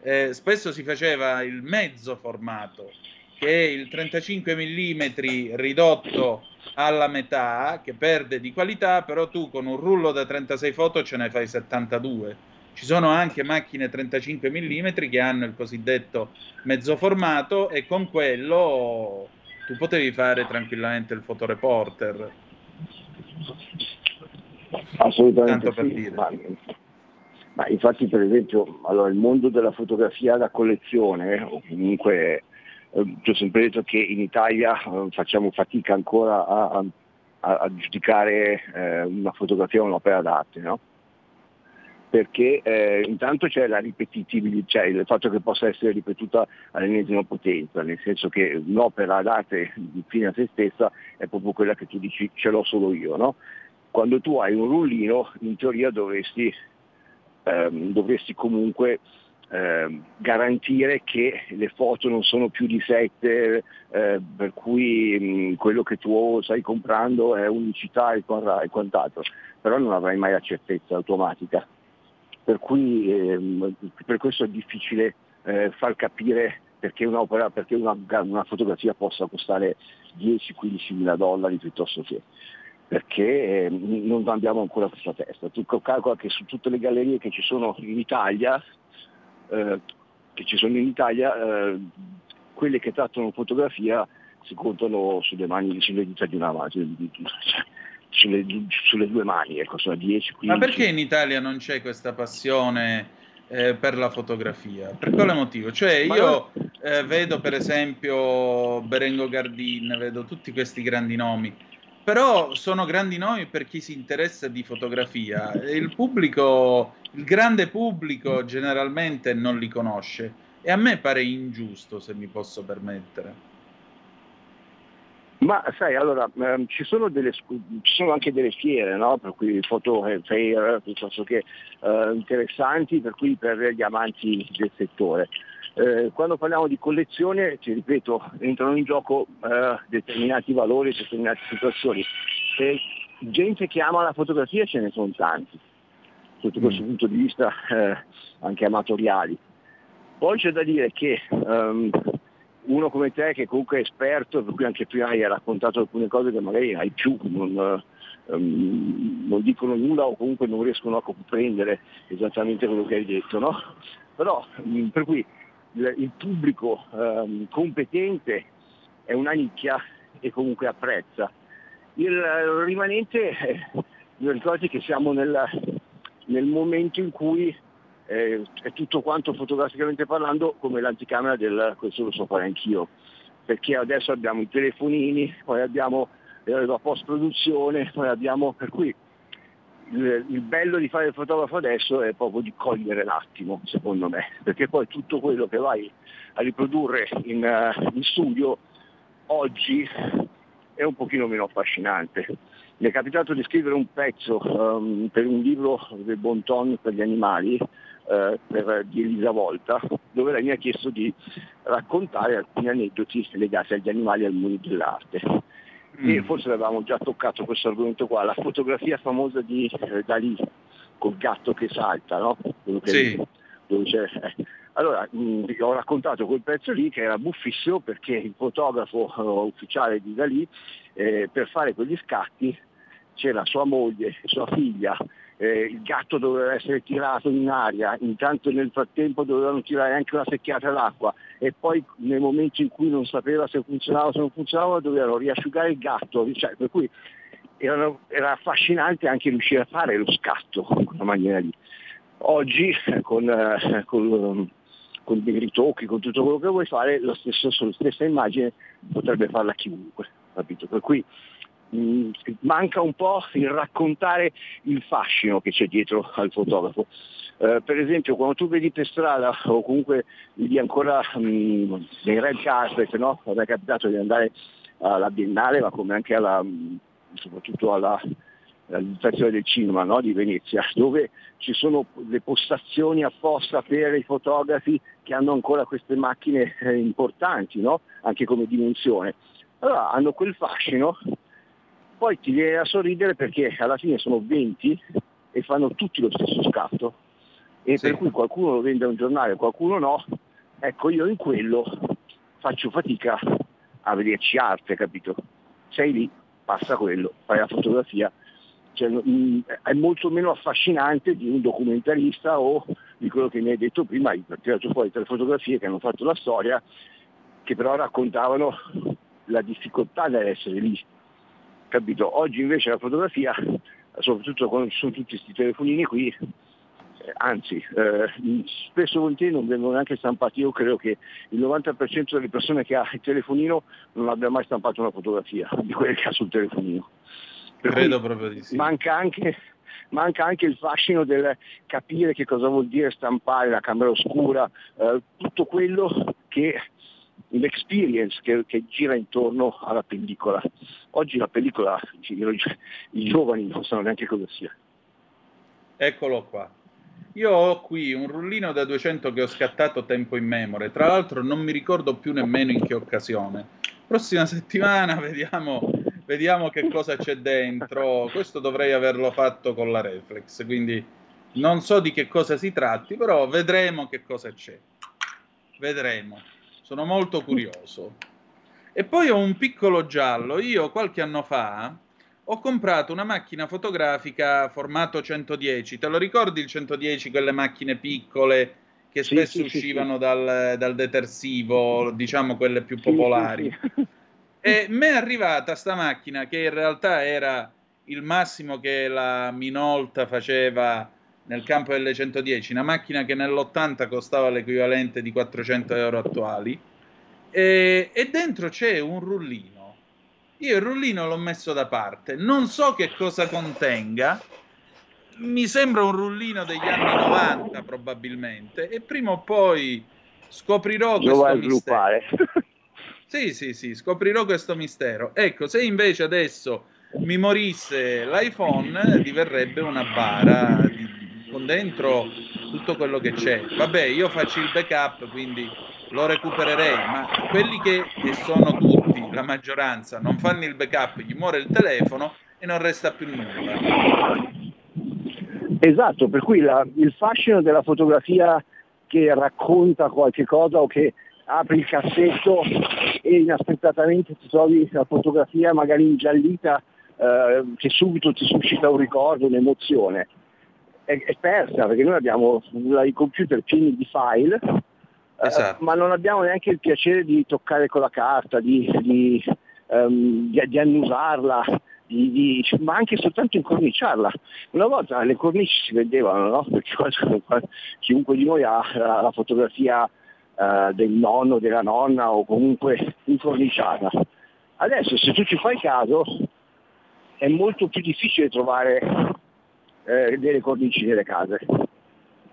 eh, spesso si faceva il mezzo formato, che è il 35 mm ridotto alla metà, che perde di qualità, però tu con un rullo da 36 foto ce ne fai 72. Ci sono anche macchine 35 mm che hanno il cosiddetto mezzo formato e con quello tu potevi fare tranquillamente il fotoreporter. Assolutamente. Tanto sì, ma ma infatti per esempio allora, il mondo della fotografia da collezione, o comunque eh, ho sempre detto che in Italia eh, facciamo fatica ancora a, a, a giudicare eh, una fotografia un'opera d'arte, no? perché eh, intanto c'è la ripetitività, cioè il fatto che possa essere ripetuta all'ennesima potenza, nel senso che un'opera d'arte fine a se stessa è proprio quella che tu dici ce l'ho solo io, no? Quando tu hai un rullino in teoria dovresti ehm, dovresti comunque eh, garantire che le foto non sono più di sette, eh, per cui mh, quello che tu stai comprando è unicità e, quant'altro, però non avrai mai la certezza automatica. Per cui ehm, per questo è difficile eh, far capire perché perché una, una fotografia possa costare 10-15 mila dollari piuttosto che perché eh, non abbiamo ancora questa testa. Tu calcola che su tutte le gallerie che ci sono in Italia, eh, che ci sono in Italia eh, quelle che trattano fotografia si contano sulle mani, sulle dita di una mano, sulle, sulle, due mani, ecco, sono 10, 15. Ma perché in Italia non c'è questa passione eh, per la fotografia? Per quale motivo? Cioè io eh, vedo per esempio Berengo Gardin, vedo tutti questi grandi nomi, però sono grandi nomi per chi si interessa di fotografia. Il pubblico, il grande pubblico generalmente non li conosce. E a me pare ingiusto, se mi posso permettere. Ma sai, allora, ehm, ci, sono delle, ci sono anche delle fiere, no? per cui foto fair, piuttosto che eh, interessanti, per cui per gli amanti del settore. Eh, quando parliamo di collezione, ti ripeto, entrano in gioco eh, determinati valori, determinate situazioni. Se gente che ama la fotografia ce ne sono tanti, sotto questo mm. punto di vista eh, anche amatoriali. Poi c'è da dire che um, uno come te che comunque è esperto, per cui anche tu hai raccontato alcune cose che magari hai più, non, um, non dicono nulla o comunque non riescono a comprendere esattamente quello che hai detto, no? Però um, per cui il, pubblico um, competente è una nicchia e comunque apprezza. Il, il rimanente, eh, ricordi che siamo nel, nel momento in cui eh, è tutto quanto fotograficamente parlando come l'anticamera del questo lo so fare anch'io, perché adesso abbiamo i telefonini, poi abbiamo eh, la post produzione, poi abbiamo per cui il, il, bello di fare il fotografo adesso è proprio di cogliere l'attimo, secondo me, perché poi tutto quello che vai a riprodurre in, uh, in studio oggi è un pochino meno affascinante. Mi è capitato di scrivere un pezzo um, per un libro del Bon Ton per gli animali eh, per, di Elisa Volta, dove lei mi ha chiesto di raccontare alcuni aneddoti legati agli animali e al mondo dell'arte. Mm. E forse avevamo già toccato questo argomento qua, la fotografia famosa di eh, Dalì col gatto che salta, no? Che sì. eh. Allora, mh, ho raccontato quel pezzo lì che era buffissimo perché il fotografo uh, ufficiale di Dalì eh, per fare quegli scatti c'era sua moglie, sua figlia eh, il gatto doveva essere tirato in aria, intanto nel frattempo dovevano tirare anche una secchiata d'acqua e poi nel momento in cui non sapeva se funzionava o se non funzionava dovevano riasciugare il gatto, cioè, per cui erano, era affascinante anche riuscire a fare lo scatto in quella maniera lì. Oggi con, eh, con, con dei ritocchi, con tutto quello che vuoi fare, lo stesso, la stessa immagine potrebbe farla chiunque, capito? Per cui Mm, manca un po' il raccontare il fascino che c'è dietro al fotografo. Uh, per esempio quando tu vedi per strada o comunque vedi ancora um, nei red carpet, no? mi è capitato di andare alla Biennale ma come anche alla, mm, soprattutto alla, all'instazione del cinema no? di Venezia, dove ci sono le postazioni apposta per i fotografi che hanno ancora queste macchine eh, importanti, no? anche come dimensione. Allora hanno quel fascino poi ti viene a sorridere perché alla fine sono 20 e fanno tutti lo stesso scatto e sì. per cui qualcuno lo vende a un giornale, qualcuno no, ecco io in quello faccio fatica a vederci arte, capito? Sei lì, passa quello, fai la fotografia, cioè, mh, è molto meno affascinante di un documentarista o di quello che mi hai detto prima, hai tirato fuori tre fotografie che hanno fatto la storia, che però raccontavano la difficoltà dell'essere lì, capito? Oggi invece la fotografia, soprattutto ci sono tutti questi telefonini qui, eh, anzi, eh, spesso e volentieri non vengono neanche stampati. Io credo che il 90% delle persone che ha il telefonino non abbia mai stampato una fotografia di quelle che ha sul telefonino. Per credo proprio di sì. Manca anche, manca anche il fascino del capire che cosa vuol dire stampare la camera oscura, eh, tutto quello che l'experience che, che, gira intorno alla pellicola. Oggi la pellicola, i giovani non sanno neanche cosa sia. Eccolo qua. Io ho qui un rullino da 200 che ho scattato tempo in memoria, tra l'altro non mi ricordo più nemmeno in che occasione. Prossima settimana vediamo, vediamo che cosa c'è dentro. Questo dovrei averlo fatto con la reflex, quindi non so di che cosa si tratti, però vedremo che cosa c'è. Vedremo. Sono molto curioso. E poi ho un piccolo giallo. Io qualche anno fa ho comprato una macchina fotografica formato 110. Te lo ricordi il 110, quelle macchine piccole che sì, spesso sì, uscivano sì, dal, dal, detersivo, diciamo quelle più popolari? E mi è arrivata sta macchina che in realtà era il massimo che la Minolta faceva nel campo delle 110, una macchina che nell'80 costava l'equivalente di 400 euro attuali, e, e dentro c'è un rullino. Io il rullino l'ho messo da parte, non so che cosa contenga, mi sembra un rullino degli anni 90 probabilmente, e prima o poi scoprirò Lo questo mistero. Sì, sì, sì, scoprirò questo mistero. Ecco, se invece adesso mi morisse l'iPhone, diverrebbe una bara con dentro tutto quello che c'è. Vabbè, io faccio il backup, quindi lo recupererei, ma quelli che, che sono tutti, la maggioranza, non fanno il backup, gli muore il telefono e non resta più nulla. Esatto, per cui la- il fascino della fotografia che racconta qualche cosa o che apri il cassetto e inaspettatamente ti trovi la fotografia magari ingiallita eh, che subito ti suscita un ricordo, un'emozione, è, è persa perché noi abbiamo i computer pieni di file, eh, Esatto. ma non abbiamo neanche il piacere di toccare con la carta, di, di, ehm, di- di annusarla, di- ma anche soltanto incorniciarla. Una volta le cornici si vedevano, no? Perché chiunque di noi ha la, la fotografia eh, del nonno, della nonna o comunque incorniciata. Adesso se tu ci fai caso è molto più difficile trovare eh, delle cornici nelle case.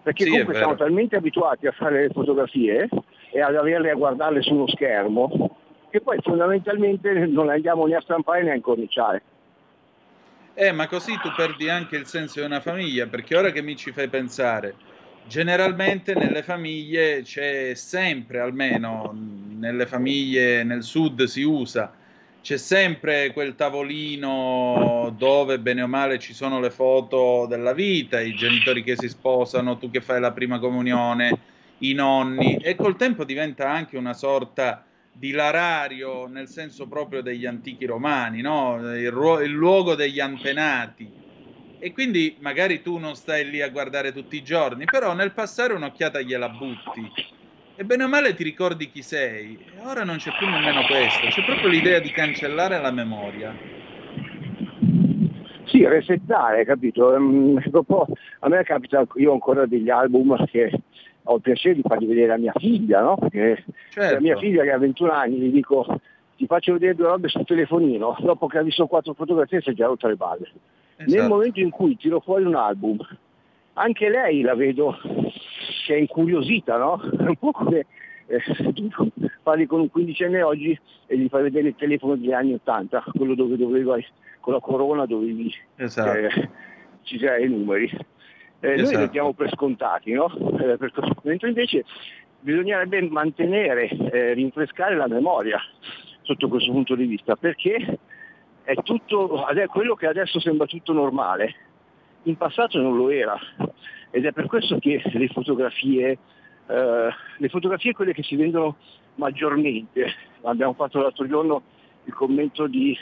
Perché Sì, comunque siamo talmente abituati a fare le fotografie e ad averle a guardarle su uno schermo che poi fondamentalmente non le andiamo né a stampare né a incorniciare. Eh, ma così tu perdi anche il senso di una famiglia, perché ora che mi ci fai pensare, generalmente nelle famiglie c'è sempre, almeno nelle famiglie nel sud si usa, c'è sempre quel tavolino dove bene o male ci sono le foto della vita, i genitori che si sposano, tu che fai la prima comunione, i nonni, e col tempo diventa anche una sorta di larario nel senso proprio degli antichi romani, no? il, ruo- il luogo degli antenati. E quindi magari tu non stai lì a guardare tutti i giorni, però nel passare un'occhiata gliela butti. E bene o male ti ricordi chi sei. E ora non c'è più nemmeno questo, c'è proprio l'idea di cancellare la memoria. Sì, resettare, capito? Ehm, a me capita, io ho ancora degli album che ho il piacere di farli vedere a mia figlia, no? Perché Certo. la mia figlia che ha 21 anni gli dico ti faccio vedere due robe sul telefonino, dopo che ha visto quattro fotografie si è già rotta le balle. Nel Esatto. momento in cui tiro fuori un album, anche lei la vedo che è incuriosita, no? Un po' come eh, tu parli con un quindicenne oggi e gli fai vedere il telefono degli anni 80, quello dove dovevi con la corona dovevi Esatto. eh, ci sei i numeri. Eh, Noi Esatto. li diamo per scontati, no? Eh, per- mentre invece bisognerebbe mantenere, eh, rinfrescare la memoria sotto questo punto di vista, perché è tutto, quello che adesso sembra tutto normale, in passato non lo era. Ed è per questo che le fotografie, eh, le fotografie quelle che si vendono maggiormente, abbiamo fatto l'altro giorno il commento di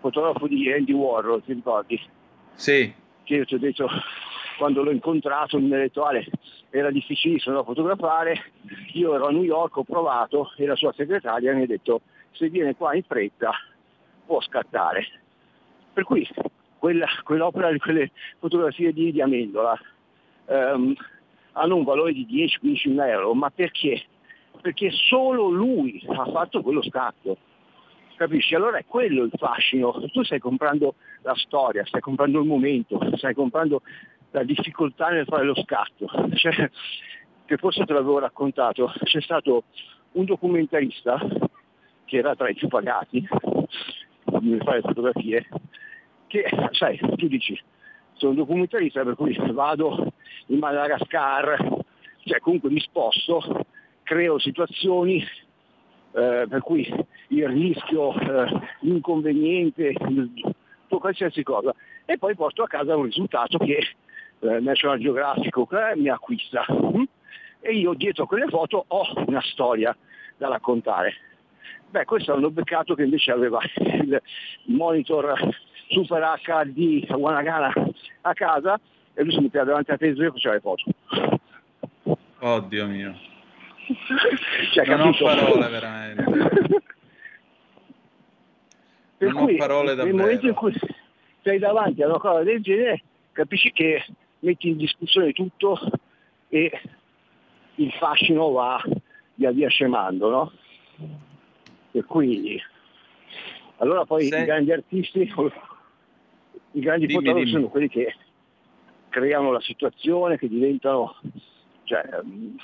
fotografo di Andy Warhol, ti ricordi? Sì, che io ti ho detto quando l'ho incontrato mi ha detto Ale era difficilissimo da fotografare, io ero a New York, ho provato e la sua segretaria mi ha detto se viene qua in fretta può scattare. Per cui quella, quell'opera di quelle fotografie di, di Amendola ehm, hanno un valore di 10-15 mila euro, ma perché? Perché solo lui ha fatto quello scatto. Capisci? Allora è quello il fascino. Tu stai comprando la storia, stai comprando il momento, stai comprando la difficoltà nel fare lo scatto. Cioè, che forse te l'avevo raccontato, c'è stato un documentarista che era tra i più pagati nel fare fotografie, che sai, tu dici, sono un documentarista per cui vado in Madagascar, cioè comunque mi sposto, creo situazioni eh, per cui il rischio, eh, l'inconveniente, qualsiasi cosa, e poi porto a casa un risultato che eh, National Geographic eh, mi acquista. mm? E io dietro a quelle foto ho una storia da raccontare. Beh, questo hanno beccato che invece aveva il monitor Super HD Wanagana a casa e lui si metteva davanti alla televisione e faceva le foto. oddio mio. Cioè, Non ho capito? parole veramente. Per Non ho cui parole nel davvero. momento in cui sei davanti a una cosa del genere, capisci che metti in discussione tutto e il fascino va via via scemando, no? Per cui allora poi Se- i grandi artisti, i grandi Dimmi, fotografi dimmi. sono quelli che creano la situazione, che diventano, cioè, ehm,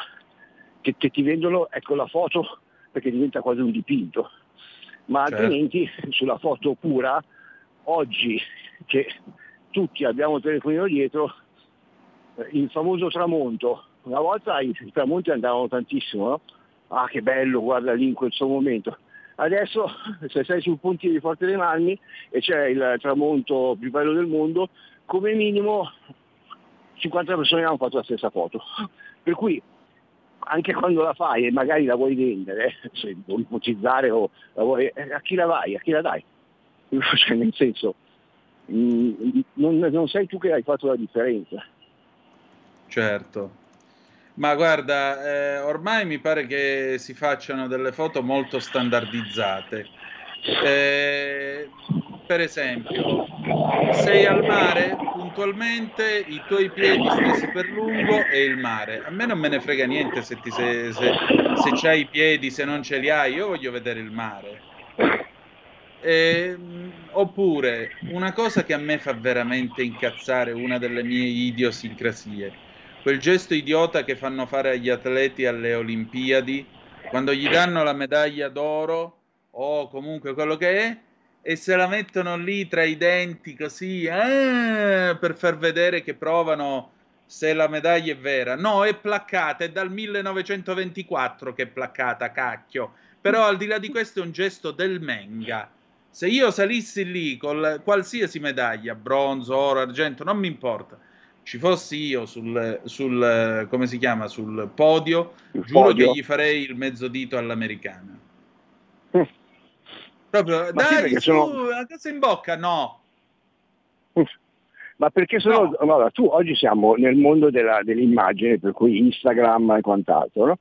che, che ti vendono ecco, la foto perché diventa quasi un dipinto, ma Certo. altrimenti sulla foto pura, oggi che tutti abbiamo il telefonino dietro, eh, il famoso tramonto, una volta i i tramonti andavano tantissimo, no? Ah che bello, guarda lì in quel suo momento. Adesso se sei sul pontile di Forte dei Marmi e c'è il tramonto più bello del mondo, come minimo 50 persone hanno fatto la stessa foto. Per cui anche quando la fai e magari la vuoi vendere, se vuoi ipotizzare o la vuoi, eh, a chi la vai, a chi la dai? Cioè, nel senso, mm, non, non sei tu che hai fatto la differenza. Certo. Ma guarda, eh, ormai mi pare che si facciano delle foto molto standardizzate. Eh, per esempio, sei al mare, puntualmente i tuoi piedi stesi per lungo e il mare. A me non me ne frega niente se, ti, se, se, se c'hai i piedi, se non ce li hai, io voglio vedere il mare. Ehm, oppure una cosa che a me fa veramente incazzare, una delle mie idiosincrasie, quel gesto idiota che fanno fare agli atleti alle Olimpiadi quando gli danno la medaglia d'oro o comunque quello che è e se la mettono lì tra i denti così eh, per far vedere che provano se la medaglia è vera. No, è placcata, è dal 1924 che è placcata, cacchio. Però al di là di questo è un gesto del Menga. Se io salissi lì con qualsiasi medaglia, bronzo, oro, argento, non mi importa, ci fossi io sul, sul come si chiama, sul podio, Il giuro podio. che gli farei il mezzo dito all'americana. Mm. Proprio, Ma sì, dai, perché su, sono- la cosa in bocca, no. Ma perché sono, No. allora, tu oggi siamo nel mondo della- dell'immagine, per cui Instagram e quant'altro, no?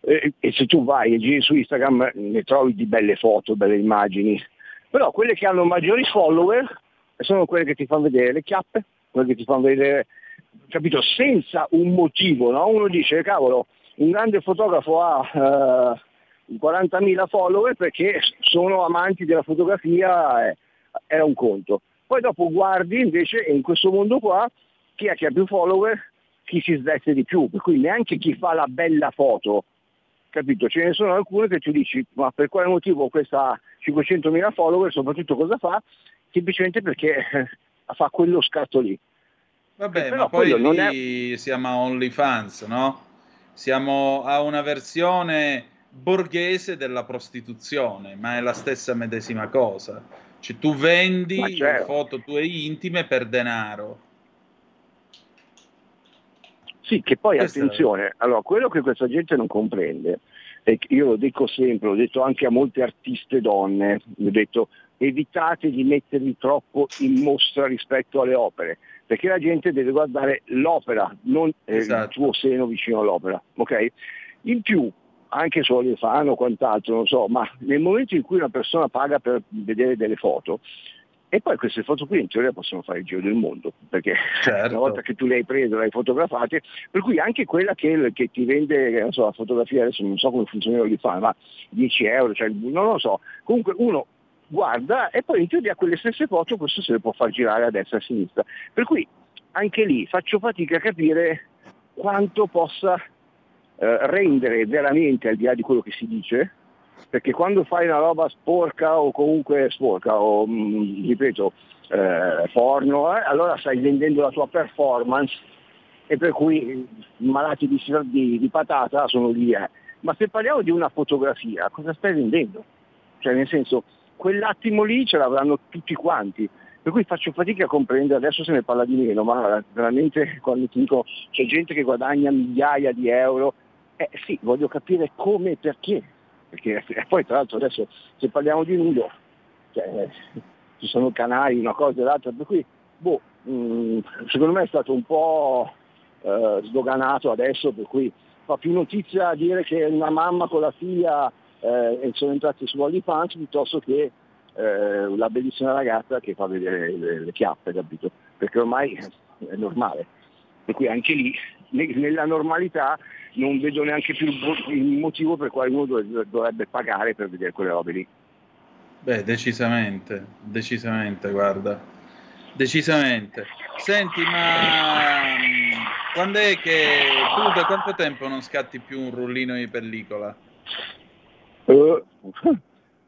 E, e se tu vai e giri su Instagram ne trovi di belle foto, belle immagini, però quelle che hanno maggiori follower sono quelle che ti fanno vedere le chiappe, quelle che ti fanno vedere, capito, senza un motivo, no? Uno dice, cavolo, un grande fotografo ha eh, 40.000 follower perché sono amanti della fotografia, eh, era un conto. Poi dopo guardi invece in questo mondo qua chi è che ha più follower, chi si sveste di più, per cui neanche chi fa la bella foto, capito? Ce ne sono alcune che tu dici ma per quale motivo questa ha 500.000 follower, soprattutto cosa fa? Semplicemente perché fa quello scatto lì. Vabbè, ma poi non lì siamo a OnlyFans, no? Siamo a una versione borghese della prostituzione, ma è la stessa medesima cosa. Cioè, tu vendi certo. foto tue intime per denaro. Sì, che poi Questa- attenzione, allora quello che questa gente non comprende, e io lo dico sempre, l'ho detto anche a molte artiste donne, ho detto evitate di mettervi troppo in mostra rispetto alle opere, perché la gente deve guardare l'opera, non eh, Esatto. il tuo seno vicino all'opera, ok? In più, anche su Olefano o quant'altro, non so, ma nel momento in cui una persona paga per vedere delle foto, e poi queste foto qui in teoria possono fare il giro del mondo, perché Certo. una volta che tu le hai prese, le hai fotografate, per cui anche quella che, che ti vende, non so, la fotografia, adesso non so come funziona li fa, ma 10 euro, cioè, non lo so, comunque uno guarda e poi in teoria quelle stesse foto questo se le può far girare a destra e a sinistra. Per cui anche lì faccio fatica a capire quanto possa eh, rendere veramente al di là di quello che si dice, perché quando fai una roba sporca o comunque sporca o mm, ripeto eh, porno, eh, allora stai vendendo la tua performance e per cui i malati di, di, di patata sono lì. eh. Ma se parliamo di una fotografia, cosa stai vendendo? Cioè nel senso, quell'attimo lì ce l'avranno tutti quanti. Per cui faccio fatica a comprendere, adesso se ne parla di meno, ma veramente quando ti dico c'è gente che guadagna migliaia di euro, eh sì, voglio capire come e perché. Perché poi tra l'altro adesso se parliamo di nudo, cioè, ci sono canali, una cosa e l'altra, per cui boh, mh, secondo me è stato un po' eh, sdoganato adesso, per cui fa più notizia dire che una mamma con la figlia eh, sono entrati su OnlyFans piuttosto che eh, la bellissima ragazza che fa vedere le, le chiappe, capito? Perché ormai è normale. Per cui anche lì, ne- nella normalità, non vedo neanche più il mo- il motivo per quale uno dov- dovrebbe pagare per vedere quelle robe lì. Beh, decisamente, decisamente, guarda. Decisamente. Senti, ma mm, Quando è che tu da quanto tempo non scatti più un rullino di pellicola? Eh,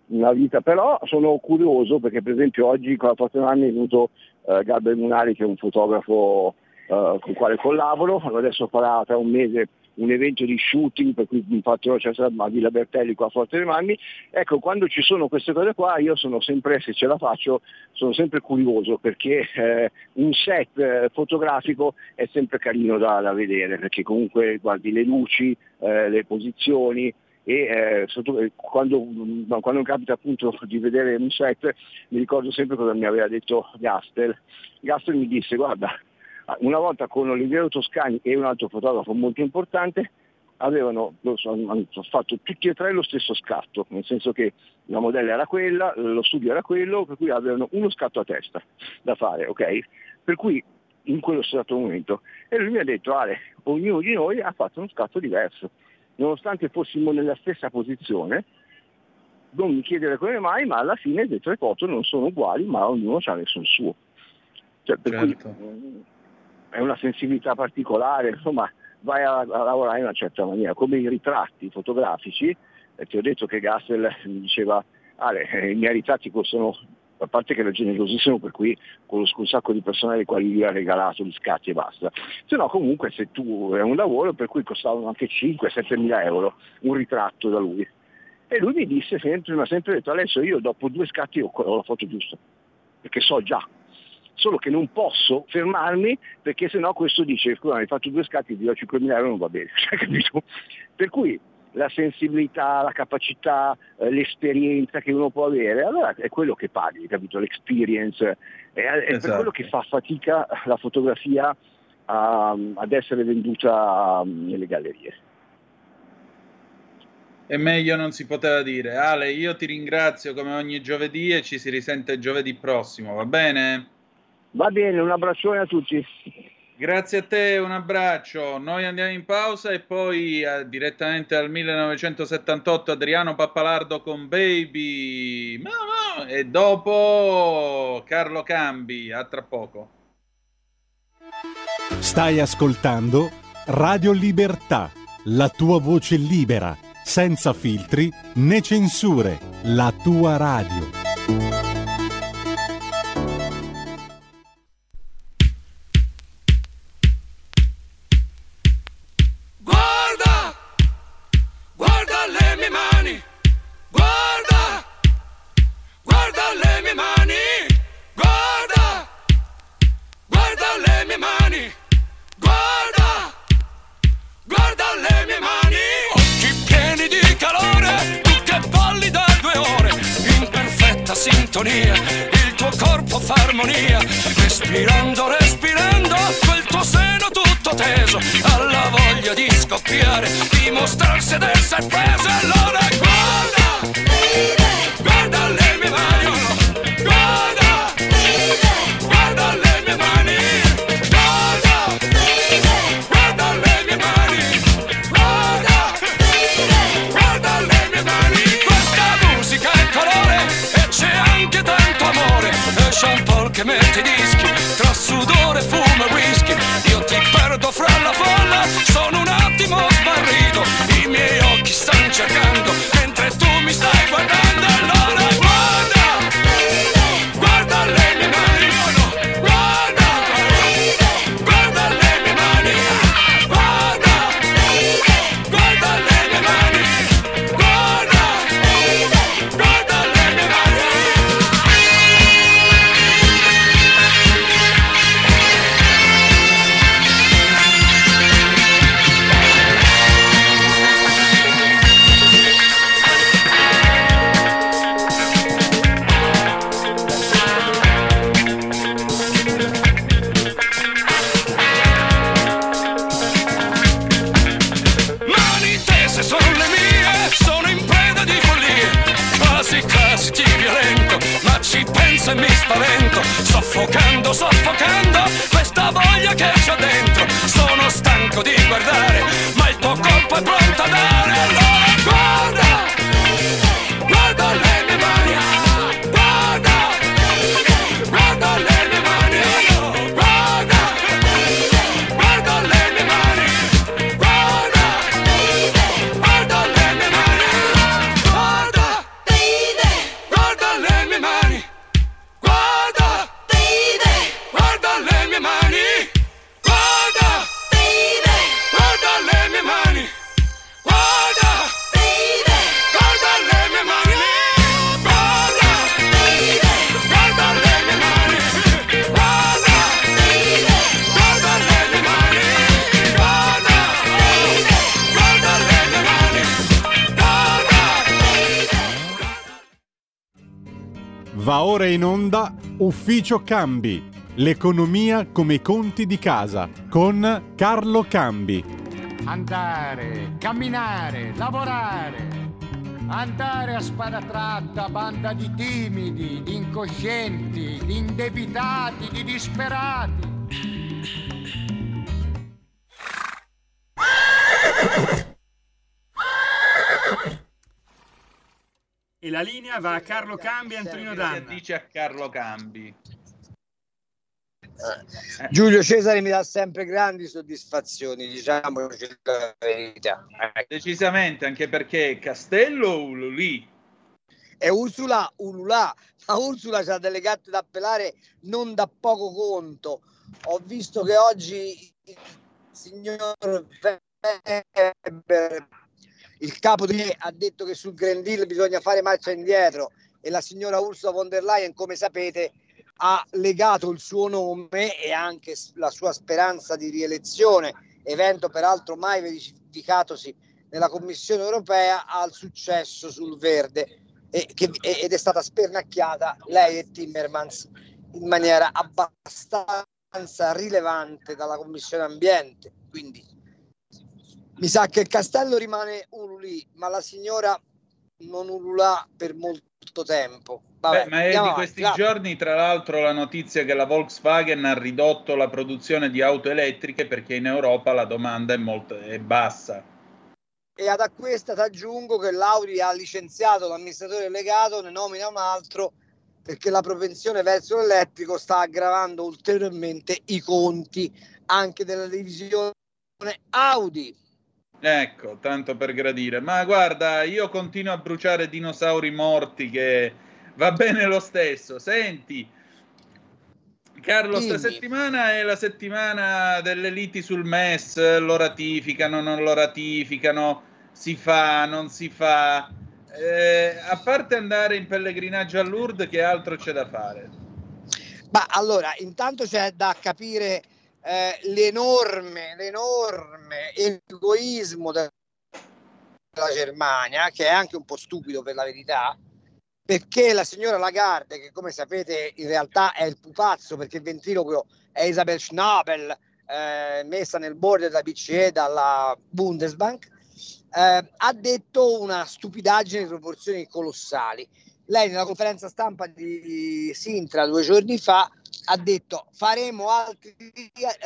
una vita, però sono curioso perché per esempio oggi con la prossima anni è venuto eh, Gabriel Munari che è un fotografo eh, con il quale collaboro, adesso farà tra un mese un evento di shooting per cui infatti c'è sarà a Villa Bertelli qua a Forte dei Marmi, ecco quando ci sono queste cose qua io sono sempre, se ce la faccio, sono sempre curioso perché eh, un set eh, fotografico è sempre carino da, da, vedere perché comunque guardi le luci, eh, le posizioni, e eh, eh, quando, quando, capita appunto di vedere un set mi ricordo sempre cosa mi aveva detto Gastel. Gastel mi disse guarda, una volta con Oliviero Toscani e un altro fotografo molto importante avevano fatto tutti e tre lo stesso scatto, nel senso che la modella era quella, lo studio era quello, per cui avevano uno scatto a testa da fare, ok? Per cui in quello stesso momento. E lui mi ha detto, Ale, ognuno di noi ha fatto uno scatto diverso nonostante fossimo nella stessa posizione, non mi chiedere come mai, ma alla fine le tre foto non sono uguali, ma ognuno ha il suo. Cioè, per certo. cui è una sensibilità particolare, insomma, vai a, a, lavorare in una certa maniera, come i ritratti fotografici, eh, ti ho detto che Gassel mi diceva, Ale, eh, i miei ritratti costano a parte che era generosissimo per cui conosco un sacco di persone alle quali gli ha regalato gli scatti e basta, se no comunque se tu è un lavoro per cui costavano anche 5-7 mila euro un ritratto da lui. E lui mi disse sempre, mi ha sempre detto adesso io dopo due scatti ho la foto giusta, perché so già, solo che non posso fermarmi perché sennò questo dice scusa hai fatto due scatti ti do 5 mila euro non va bene, capito? Per cui la sensibilità, la capacità, eh, l'esperienza che uno può avere, allora è quello che paghi, capito? L'experience, è, è esatto. per quello che fa fatica la fotografia a, ad essere venduta um, nelle gallerie. E meglio non si poteva dire. Ale, io ti ringrazio come ogni giovedì e ci si risente giovedì prossimo, va bene? Va bene, un abbraccione a tutti. Grazie a te, un abbraccio. Noi andiamo in pausa e poi eh, direttamente al 1978 Adriano Pappalardo con Baby. Mamma! E dopo Carlo Cambi. A tra poco. Stai ascoltando Radio Libertà, la tua voce libera, senza filtri né censure, la tua radio. soffocando, soffocando questa voglia che c'ho dentro. Sono stanco di guardare in onda Ufficio Cambi, l'economia come i conti di casa, con Carlo Cambi. Andare, camminare, lavorare. Andare a spada tratta, banda di timidi, di incoscienti, di indebitati, di disperati. E la linea va a Carlo Cambi e Antonino Che Danna. dice a Carlo Cambi? Giulio Cesare mi dà sempre grandi soddisfazioni, diciamoci la verità. Ecco. Decisamente, anche perché Castello o Ululì? E Ursula Ululà, ma Ursula c'ha delle gatte da pelare non da poco conto. Ho visto che oggi il signor Weber, il capo di ha detto che sul Green Deal bisogna fare marcia indietro e la signora Ursula von der Leyen, come sapete, ha legato il suo nome e anche la sua speranza di rielezione, evento peraltro mai verificatosi nella Commissione europea, al successo sul verde e che- ed è stata spernacchiata lei e Timmermans in maniera abbastanza rilevante dalla Commissione Ambiente. Quindi mi sa che il castello rimane ululì, ma la signora non ululà per molto tempo. Vabbè, Beh, ma è di avanti, questi va. giorni, tra l'altro, la notizia che la Volkswagen ha ridotto la produzione di auto elettriche perché in Europa la domanda è, molto, è bassa. E ad a questa ti aggiungo che l'Audi ha licenziato l'amministratore delegato, ne nomina un altro perché la propensione verso l'elettrico sta aggravando ulteriormente i conti anche della divisione Audi. Ecco, tanto per gradire. Ma guarda, io continuo a bruciare dinosauri morti che va bene lo stesso. Senti, Carlo, sta Dimmi. settimana è la settimana delle liti sul MES, lo ratificano, non lo ratificano, si fa, non si fa. Eh, a parte andare in pellegrinaggio a Lourdes, che altro c'è da fare? Ma allora, intanto c'è da capire eh, l'enorme, l'enorme egoismo de- della Germania, che è anche un po' stupido per la verità, perché la signora Lagarde, che come sapete in realtà è il pupazzo, perché il ventriloquio è Isabel Schnabel, eh, messa nel board della BCE dalla Bundesbank, eh, ha detto una stupidaggine di proporzioni colossali. Lei nella conferenza stampa di Sintra due giorni fa ha detto faremo altri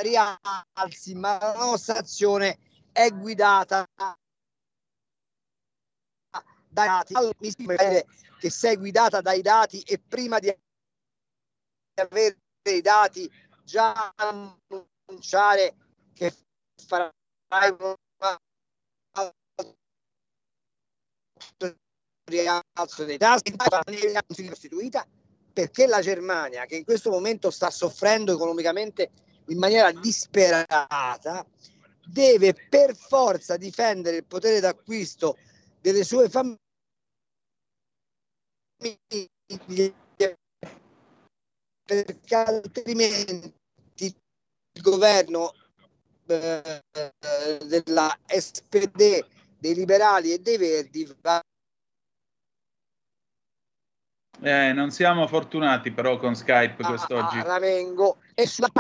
rialzi, ma la nostra azione è guidata dai dati. Allora, mi sembra che sei guidata dai dati e prima di avere i dati già annunciare che farai una rialzo dei tassi costituita perché la Germania che in questo momento sta soffrendo economicamente in maniera disperata deve per forza difendere il potere d'acquisto delle sue famiglie perché altrimenti il governo eh, della SPD dei liberali e dei verdi va Eh, non siamo fortunati però con Skype a, quest'oggi. a Ramengo e sulla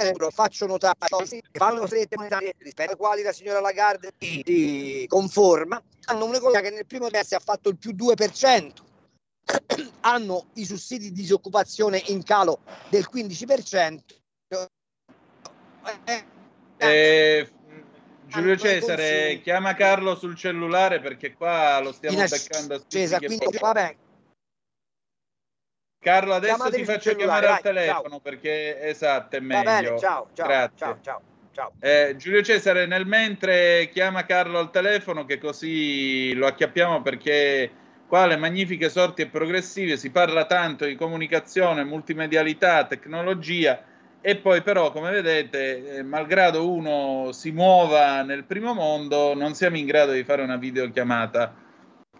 euro faccio notare che fanno strette monetarie rispetto alle quali la signora Lagarde si conforma. Hanno un'economia che nel primo trimestre ha fatto il più 2% hanno i sussidi di disoccupazione in calo del 15% eh, Eh, Giulio hanno i Cesare, chiama Carlo sul cellulare perché qua lo stiamo in beccando a stuzzichi ascesa e quindi vabbè Carlo, adesso ti faccio chiamare al vai, telefono perché esatto, è va meglio. bene ciao ciao Grazie. ciao ciao ciao Eh, Giulio Cesare, nel mentre chiama Carlo al telefono che così lo acchiappiamo perché qua le magnifiche sorti e progressive si parla tanto di comunicazione, multimedialità, tecnologia e poi però come vedete, eh, malgrado uno si muova nel primo mondo, non siamo in grado di fare una videochiamata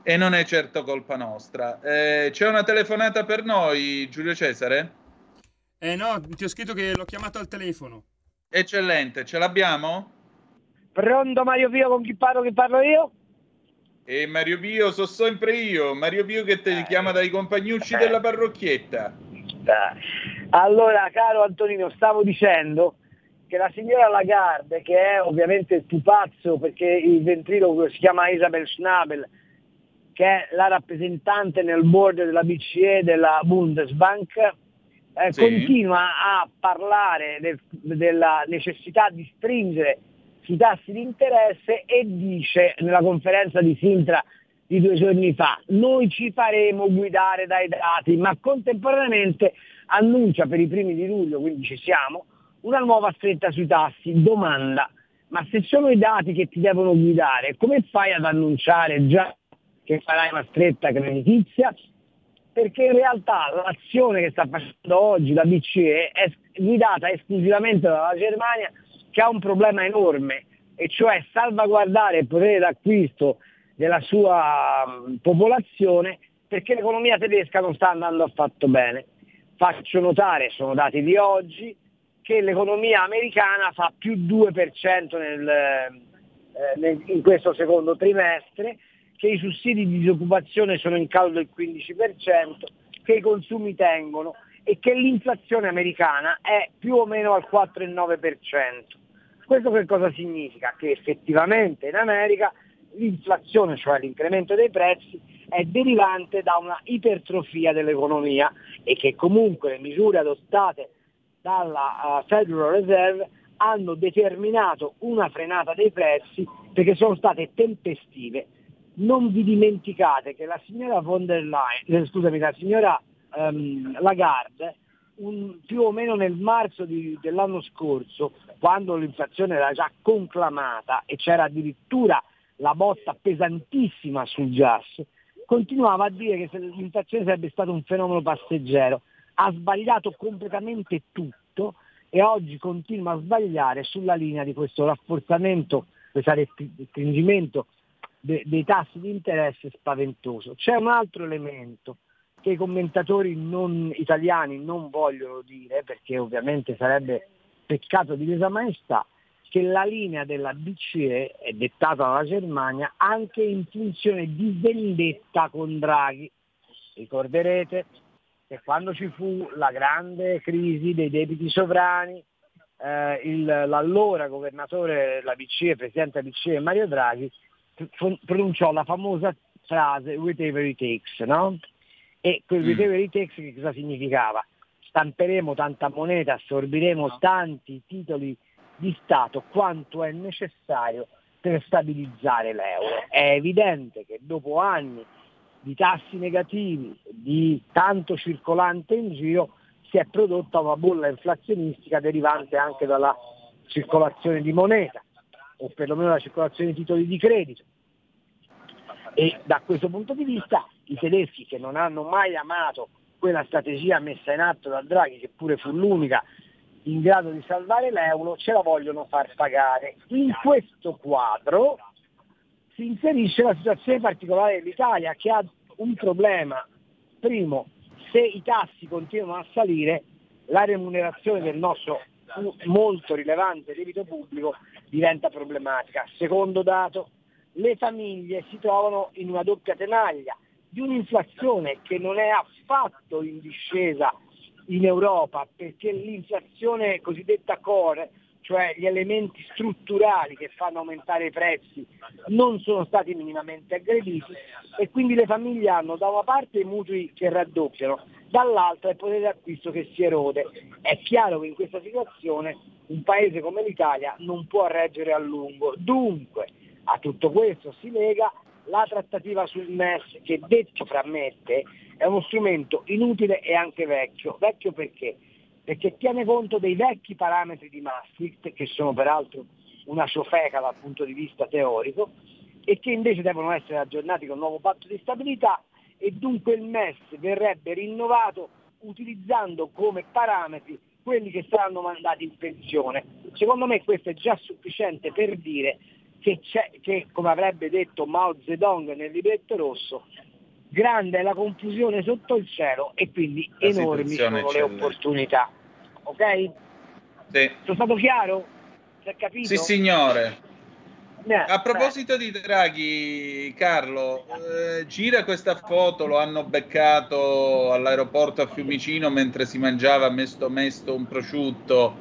e non è certo colpa nostra. Eh, c'è una telefonata per noi, Giulio Cesare? Eh no, ti ho scritto che l'ho chiamato al telefono. Eccellente, ce l'abbiamo? Pronto Mario Pio con chi parlo? Chi parlo io? E Mario Pio so sempre io, Mario Pio che ti Eh. chiama dai compagnucci della parrocchietta. Allora, caro Antonino, stavo dicendo che la signora Lagarde, che è ovviamente il pupazzo perché il ventriloquo si chiama Isabel Schnabel, che è la rappresentante nel board della BCE della Bundesbank, eh, Sì. continua a parlare del- della necessità di stringere sui tassi di interesse e dice nella conferenza di Sintra di due giorni fa, noi ci faremo guidare dai dati, ma contemporaneamente annuncia per i primi di luglio, quindi ci siamo, una nuova stretta sui tassi. Domanda, ma se sono i dati che ti devono guidare, come fai ad annunciare già che farai una stretta creditizia? Perché in realtà l'azione che sta facendo oggi la BCE è guidata esclusivamente dalla Germania che ha un problema enorme, e cioè salvaguardare il potere d'acquisto della sua popolazione perché l'economia tedesca non sta andando affatto bene. Faccio notare, sono dati di oggi, che l'economia americana fa più 2% nel, eh, nel- in questo secondo trimestre, che i sussidi di disoccupazione sono in calo del 15%, che i consumi tengono e che l'inflazione americana è più o meno al 4,9%. Questo che cosa significa? Che effettivamente in America l'inflazione, cioè l'incremento dei prezzi, è derivante da una ipertrofia dell'economia e che comunque le misure adottate dalla uh, Federal Reserve hanno determinato una frenata dei prezzi perché sono state tempestive. Non vi dimenticate che la signora von der Leyen, eh, scusami, la signora ehm, Lagarde, un- più o meno nel marzo di- dell'anno scorso, quando l'inflazione era già conclamata e c'era addirittura la botta pesantissima sul gas, continuava a dire che l'inflazione sarebbe stato un fenomeno passeggero. Ha sbagliato completamente tutto e oggi continua a sbagliare sulla linea di questo rafforzamento, questo restringimento de- dei tassi di interesse spaventoso. C'è un altro elemento che i commentatori non italiani non vogliono dire, perché ovviamente sarebbe peccato di lesa maestà, che la linea della BCE è dettata dalla Germania anche in funzione di vendetta con Draghi. Ricorderete che quando ci fu la grande crisi dei debiti sovrani, eh, il- l'allora governatore della BCE, presidente della BCE Mario Draghi, pronunciò la famosa frase whatever it takes, no? E quel Mm. whatever it takes che cosa significava? Stamperemo tanta moneta, assorbiremo tanti titoli di Stato quanto è necessario per stabilizzare l'euro. È evidente che dopo anni di tassi negativi, di tanto circolante in giro, si è prodotta una bolla inflazionistica derivante anche dalla circolazione di moneta o perlomeno dalla circolazione di titoli di credito. E da questo punto di vista i tedeschi che non hanno mai amato quella strategia messa in atto da Draghi, che pure fu l'unica in grado di salvare l'euro, ce la vogliono far pagare. In questo quadro si inserisce la situazione particolare dell'Italia che ha un problema. Primo, se i tassi continuano a salire, la remunerazione del nostro molto rilevante debito pubblico diventa problematica. Secondo dato, le famiglie si trovano in una doppia tenaglia di un'inflazione che non è affatto in discesa in Europa perché l'inflazione cosiddetta core, cioè gli elementi strutturali che fanno aumentare i prezzi, non sono stati minimamente aggrediti e quindi le famiglie hanno da una parte i mutui che raddoppiano, dall'altra il potere d'acquisto che si erode. È chiaro che in questa situazione un paese come l'Italia non può reggere a lungo. Dunque a tutto questo si lega la trattativa sul MES che detto fra me e te è uno strumento inutile e anche vecchio. Vecchio perché? Perché tiene conto dei vecchi parametri di Maastricht, che sono peraltro una ciofeca dal punto di vista teorico, e che invece devono essere aggiornati con il nuovo patto di stabilità e dunque il MES verrebbe rinnovato utilizzando come parametri quelli che saranno mandati in pensione. Secondo me questo è già sufficiente per dire che, c'è, che come avrebbe detto Mao Zedong nel libretto rosso, grande è la confusione sotto il cielo e quindi La enormi sono le opportunità. Ok? Sì. Sono stato chiaro? Si è capito? Sì, signore. A proposito di Draghi, Carlo, eh, gira questa foto, lo hanno beccato all'aeroporto a Fiumicino mentre si mangiava mesto mesto un prosciutto.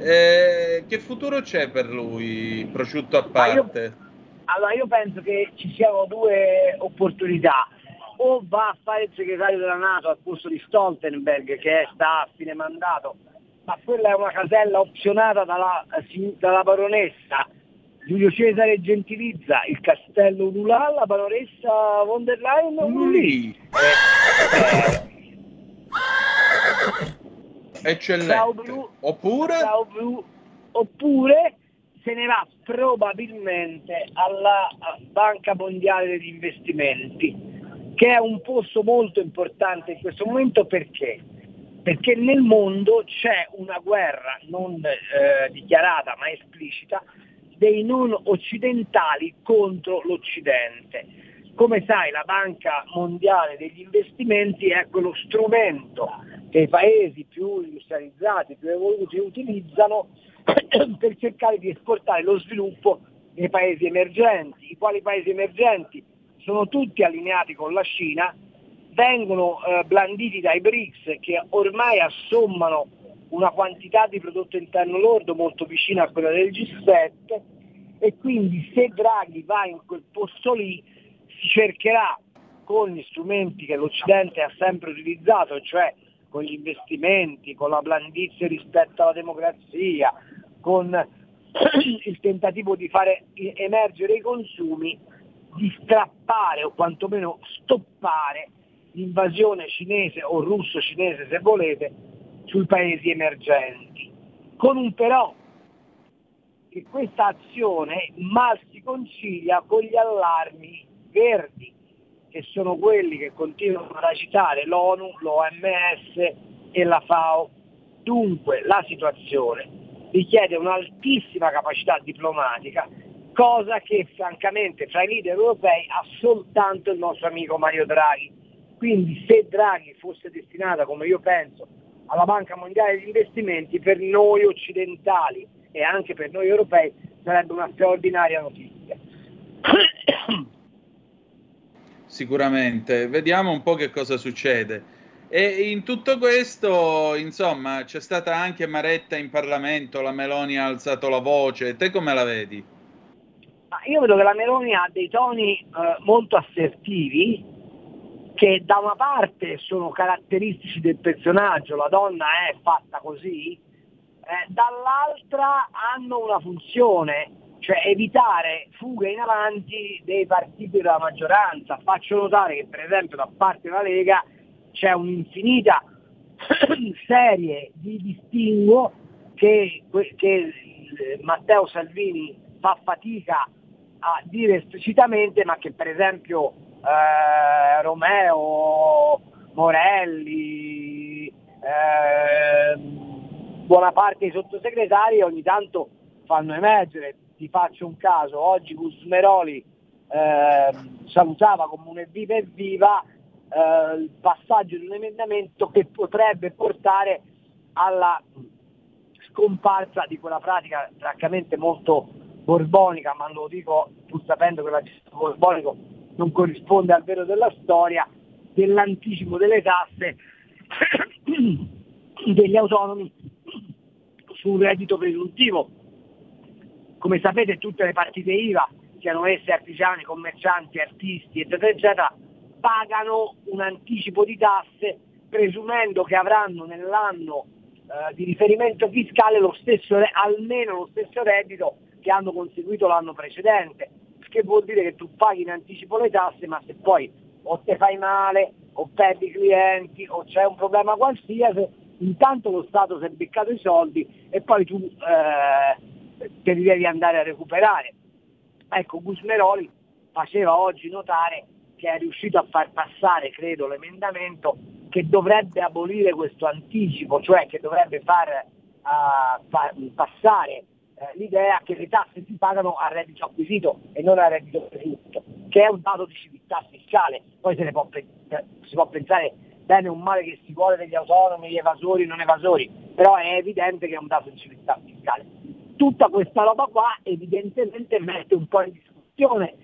Eh, che futuro c'è per lui, prosciutto a Ma io- parte? Allora io penso che ci siano due opportunità. O va a fare il segretario della Nato al posto di Stoltenberg che è- sta a fine mandato, ma quella è una casella opzionata dalla, si- dalla baronessa. Giulio Cesare gentilizza il castello Ululà, la baronessa von der Leyen Ululì. Eccellente. Ciao Blu. Oppure? Ciao Blu. Oppure se ne va probabilmente alla Banca Mondiale degli Investimenti, che è un posto molto importante in questo momento perché? Perché nel mondo c'è una guerra non eh, dichiarata ma esplicita dei non occidentali contro l'Occidente. Come sai la Banca Mondiale degli Investimenti è quello strumento che i paesi più industrializzati, più evoluti utilizzano per cercare di esportare lo sviluppo nei paesi emergenti. I quali paesi emergenti sono tutti allineati con la Cina, vengono eh, blanditi dai BRICS che ormai assommano una quantità di prodotto interno lordo molto vicina a quella del G7 e quindi se Draghi va in quel posto lì si cercherà con gli strumenti che l'Occidente ha sempre utilizzato, cioè con gli investimenti, con la blandizia rispetto alla democrazia, con il tentativo di fare emergere i consumi, di strappare o quantomeno stoppare l'invasione cinese o russo-cinese se volete sui paesi emergenti. Con un però che questa azione mal si concilia con gli allarmi verdi, che sono quelli che continuano ad agitare l'ONU, l'OMS e la FAO. Dunque la situazione richiede un'altissima capacità diplomatica, cosa che francamente fra i leader europei ha soltanto il nostro amico Mario Draghi. Quindi se Draghi fosse destinata, come io penso, alla Banca Mondiale degli Investimenti, per noi occidentali e anche per noi europei sarebbe una straordinaria notizia. Sicuramente, vediamo un po' che cosa succede. E in tutto questo, insomma, c'è stata anche Maretta in Parlamento, la Meloni ha alzato la voce, te come la vedi? Io vedo che la Meloni ha dei toni eh, molto assertivi che da una parte sono caratteristici del personaggio, la donna è fatta così, eh, dall'altra hanno una funzione, cioè evitare fughe in avanti dei partiti della maggioranza. Faccio notare che per esempio da parte della Lega c'è un'infinita serie di distinguo che, che Matteo Salvini fa fatica a dire esplicitamente, ma che per esempio eh, Romeo, Morelli, eh, buona parte dei sottosegretari ogni tanto fanno emergere. Ti faccio un caso, oggi Gusmeroli eh, salutava come un evviva evviva eh, il passaggio di un emendamento che potrebbe portare alla scomparsa di quella pratica francamente molto borbonica, ma lo dico pur sapendo che l'aggettivo borbonico non corrisponde al vero della storia, dell'anticipo delle tasse degli autonomi sul reddito presuntivo. Come sapete tutte le partite IVA, siano esse artigiani, commercianti, artisti, eccetera, eccetera, pagano un anticipo di tasse presumendo che avranno nell'anno eh, di riferimento fiscale lo stesso, almeno lo stesso reddito che hanno conseguito l'anno precedente, che vuol dire che tu paghi in anticipo le tasse, ma se poi o te fai male, o perdi clienti, o c'è un problema qualsiasi, intanto lo Stato si è beccato i soldi e poi tu eh, te li devi andare a recuperare. Ecco, Gusmeroli faceva oggi notare che è riuscito a far passare, credo, l'emendamento che dovrebbe abolire questo anticipo, cioè che dovrebbe far, uh, far passare eh, l'idea che le tasse si pagano a reddito acquisito e non a reddito presunto, che è un dato di civiltà fiscale. Poi se ne può, pe- si può pensare bene o male che si vuole degli autonomi, gli evasori, non evasori, però è evidente che è un dato di civiltà fiscale. Tutta questa roba qua evidentemente mette un po' in discussione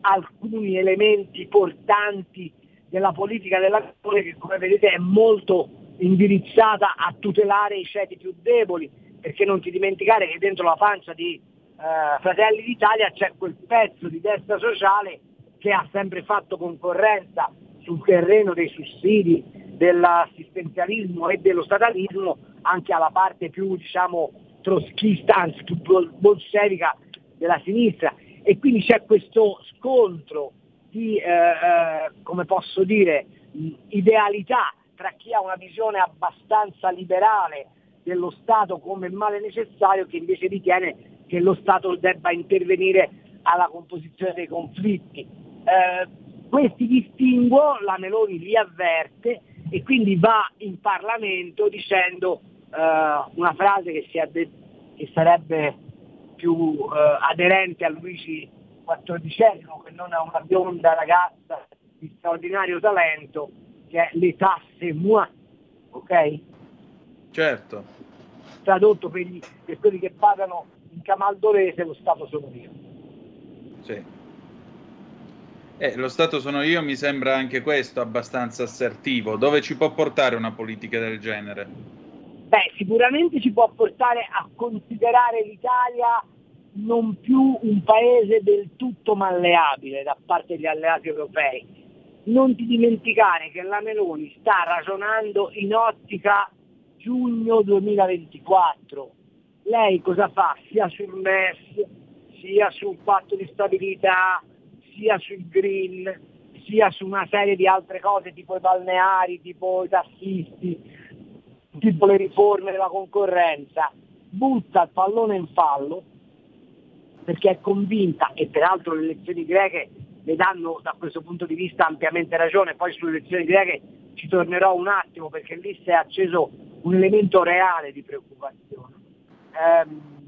alcuni elementi portanti della politica della nazione che come vedete è molto indirizzata a tutelare i ceti più deboli, perché non ti dimenticare che dentro la pancia di eh, Fratelli d'Italia c'è quel pezzo di destra sociale che ha sempre fatto concorrenza sul terreno dei sussidi, dell'assistenzialismo e dello statalismo anche alla parte più diciamo troschista, anzi più bolscevica della sinistra. E quindi c'è questo scontro di, eh, eh, come posso dire, idealità tra chi ha una visione abbastanza liberale dello Stato come male necessario che invece ritiene che lo Stato debba intervenire alla composizione dei conflitti. Eh, questi distinguo, la Meloni li avverte e quindi va in Parlamento dicendo eh, una frase che, de- che sarebbe più eh, aderente a Luigi XIV che non a una bionda ragazza di straordinario talento che è le tasse moi, ok? Certo. Tradotto per, gli, per quelli che pagano in camaldolese lo Stato sono io. Sì. Eh, lo Stato sono io mi sembra anche questo abbastanza assertivo. Dove ci può portare una politica del genere? Beh, sicuramente ci può portare a considerare l'Italia non più un paese del tutto malleabile da parte degli alleati europei. Non ti dimenticare che la Meloni sta ragionando in ottica giugno 2024. Lei cosa fa? Sia sul MES, sia sul patto di stabilità, sia sul green, sia su una serie di altre cose tipo i balneari, tipo i tassisti, tipo le riforme della concorrenza, butta il pallone in fallo perché è convinta e peraltro le elezioni greche le danno da questo punto di vista ampiamente ragione, poi sulle elezioni greche ci tornerò un attimo perché lì si è acceso un elemento reale di preoccupazione. Um,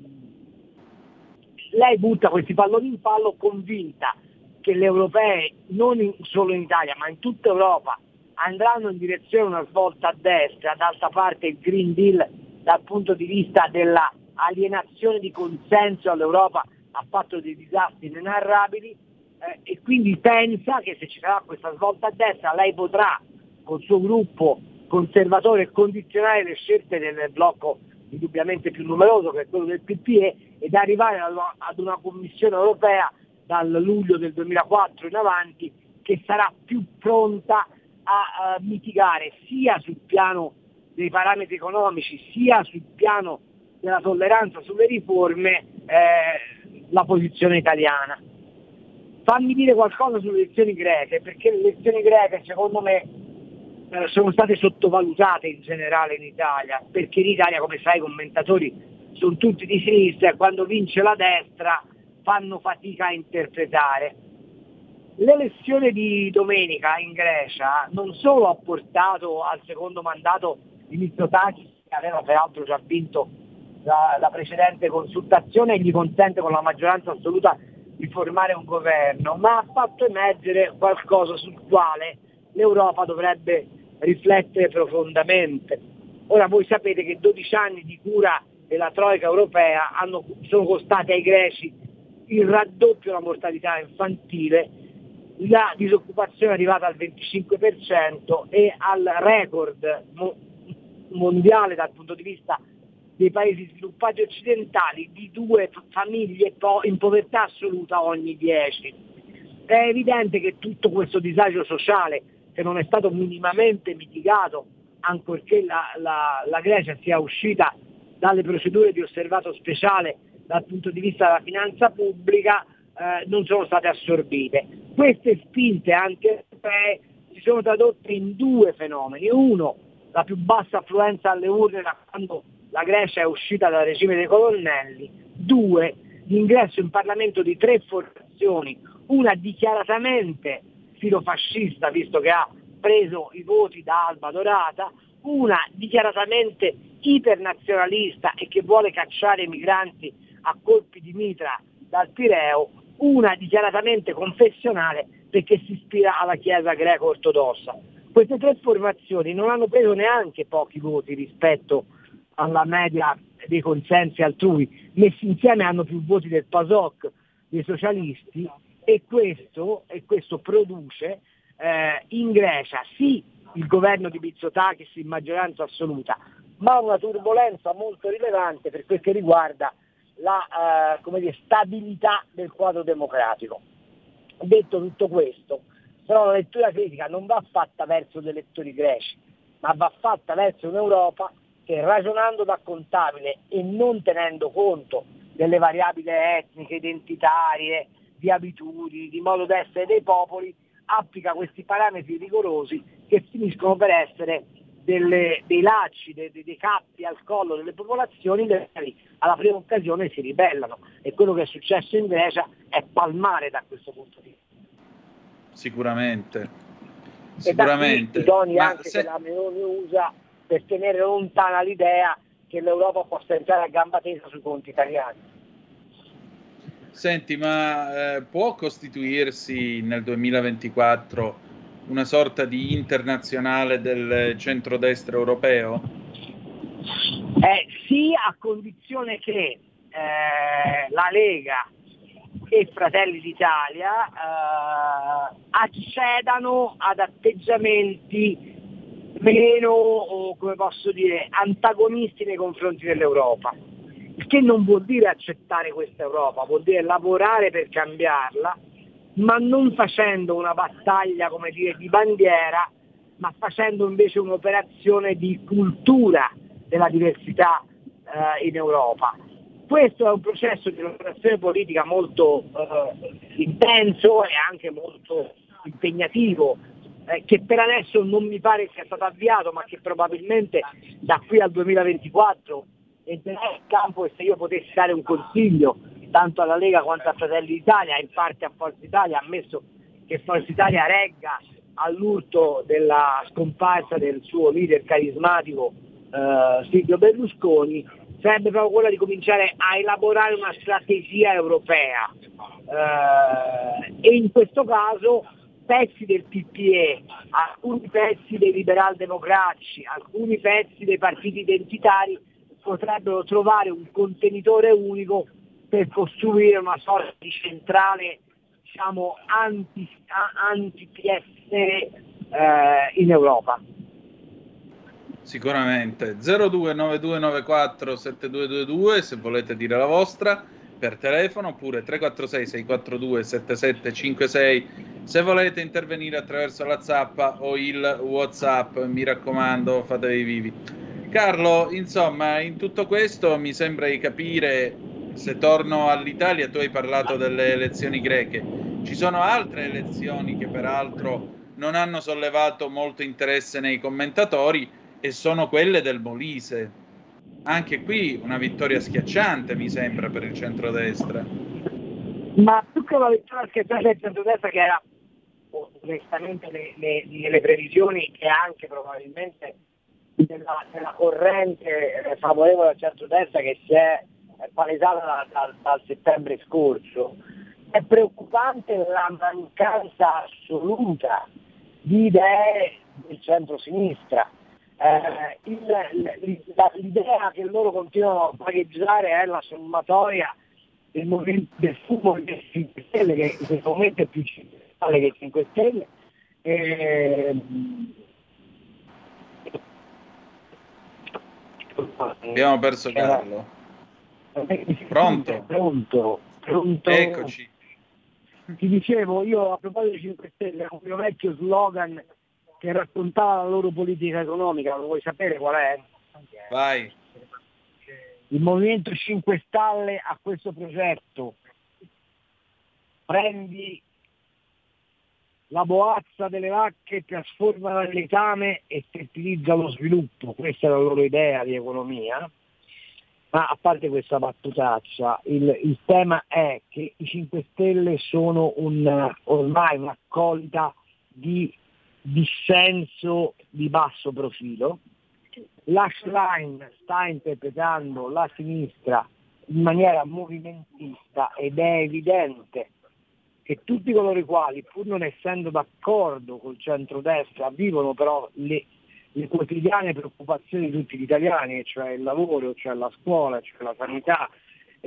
lei butta questi palloni in fallo convinta che le europee, non in, solo in Italia, ma in tutta Europa, andranno in direzione una svolta a destra, d'altra parte il Green Deal dal punto di vista dell'alienazione di consenso all'Europa ha fatto dei disastri inenarrabili eh, e quindi pensa che se ci sarà questa svolta a destra lei potrà col suo gruppo conservatore condizionare le scelte del blocco indubbiamente più numeroso che è quello del PPE ed arrivare ad una Commissione europea dal luglio del 2004 in avanti che sarà più pronta a, mitigare sia sul piano dei parametri economici sia sul piano della tolleranza sulle riforme eh, la posizione italiana. Fammi dire qualcosa sulle elezioni greche, perché le elezioni greche secondo me sono state sottovalutate in generale in Italia, perché in Italia come sai i commentatori sono tutti di sinistra e quando vince la destra fanno fatica a interpretare. L'elezione di domenica in Grecia non solo ha portato al secondo mandato di Mitsotakis, che aveva peraltro già vinto la, la, precedente consultazione e gli consente con la maggioranza assoluta di formare un governo, ma ha fatto emergere qualcosa sul quale l'Europa dovrebbe riflettere profondamente. Ora voi sapete che 12 anni di cura della Troica europea hanno, sono costati ai greci il raddoppio della mortalità infantile, la disoccupazione è arrivata al 25% e al record mo- mondiale dal punto di vista dei paesi sviluppati occidentali di due famiglie in povertà assoluta ogni dieci. È evidente che tutto questo disagio sociale, che non è stato minimamente mitigato, ancorché la, la, la Grecia sia uscita dalle procedure di osservato speciale dal punto di vista della finanza pubblica eh, non sono state assorbite. Queste spinte anti-europee si sono tradotte in due fenomeni. Uno, la più bassa affluenza alle urne da quando la Grecia è uscita dal regime dei colonnelli. Due, l'ingresso in Parlamento di tre formazioni, una dichiaratamente filofascista, visto che ha preso i voti da Alba Dorata, una dichiaratamente ipernazionalista e che vuole cacciare i migranti a colpi di mitra dal Pireo, una dichiaratamente confessionale perché si ispira alla Chiesa greco-ortodossa. Queste tre formazioni non hanno preso neanche pochi voti rispetto alla media dei consensi altrui, messi insieme hanno più voti del PASOK, dei socialisti, e questo, e questo produce eh, in Grecia sì il governo di Mitsotakis in maggioranza assoluta, ma una turbolenza molto rilevante per quel che riguarda la eh, dire, stabilità del quadro democratico. Detto tutto questo, però la lettura critica non va fatta verso gli elettori greci, ma va fatta verso un'Europa che ragionando da contabile e non tenendo conto delle variabili etniche, identitarie, di abitudini, di modo d'essere dei popoli, applica questi parametri rigorosi che finiscono per essere delle, dei lacci, dei, dei, cappi al collo delle popolazioni che alla prima occasione si ribellano e quello che è successo in Grecia è palmare da questo punto di vista. Sicuramente. Sicuramente. I toni anche se... che la Meloni usa per tenere lontana l'idea che l'Europa possa entrare a gamba tesa sui conti italiani. Senti, ma eh, può costituirsi nel 2024 una sorta di internazionale del centrodestra europeo? Eh, sì, a condizione che eh, la Lega e Fratelli d'Italia eh, accedano ad atteggiamenti meno, come posso dire, antagonisti nei confronti dell'Europa. Il che non vuol dire accettare questa Europa, vuol dire lavorare per cambiarla ma non facendo una battaglia come dire, di bandiera, ma facendo invece un'operazione di cultura della diversità eh, in Europa. Questo è un processo di operazione politica molto eh, intenso e anche molto impegnativo, eh, che per adesso non mi pare sia stato avviato, ma che probabilmente da qui al 2024 entrerà in campo e se io potessi dare un consiglio tanto alla Lega quanto a Fratelli d'Italia, in parte a Forza Italia, ammesso che Forza Italia regga all'urto della scomparsa del suo leader carismatico eh, Silvio Berlusconi, sarebbe proprio quella di cominciare a elaborare una strategia europea. Eh, e in questo caso pezzi del PPE, alcuni pezzi dei liberal democratici, alcuni pezzi dei partiti identitari potrebbero trovare un contenitore unico per costruire una sorta di centrale diciamo, anti, anti eh, in Europa. Sicuramente 029294 7222 se volete dire la vostra per telefono oppure 346 642 7756 se volete intervenire attraverso la zappa o il whatsapp mi raccomando fatevi vivi Carlo insomma in tutto questo mi sembra di capire se torno all'Italia, tu hai parlato delle elezioni greche. Ci sono altre elezioni che peraltro non hanno sollevato molto interesse nei commentatori e sono quelle del Molise. Anche qui una vittoria schiacciante, mi sembra, per il centrodestra. Ma più che una vittoria schiacciante del centrodestra che era onestamente le, le, le previsioni e anche probabilmente della, della corrente favorevole al centrodestra che si è palesata da, da, dal settembre scorso, è preoccupante la mancanza assoluta di idee del centro-sinistra. Eh, il, l'idea che loro continuano a pagheggiare è la sommatoria del, movimento, del fumo dei 5 Stelle, che in questo momento è più 5 Stelle che 5 Stelle. Eh, Abbiamo perso Carlo. Pronto? Pronto, pronto. Eccoci. Ti dicevo, io a proposito di 5 Stelle, un mio vecchio slogan che raccontava la loro politica economica, lo vuoi sapere qual è? Vai. Il Movimento 5 Stelle ha questo progetto. Prendi la boazza delle vacche, trasformala nel letame e fertilizza lo sviluppo. Questa è la loro idea di economia. Ma a parte questa battutaccia, il, il, tema è che i 5 Stelle sono un, ormai un'accolita di dissenso di basso profilo. La Schlein sta interpretando la sinistra in maniera movimentista ed è evidente che tutti coloro i quali, pur non essendo d'accordo col centrodestra, vivono però le le quotidiane preoccupazioni di tutti gli italiani, cioè il lavoro, cioè la scuola, cioè la sanità,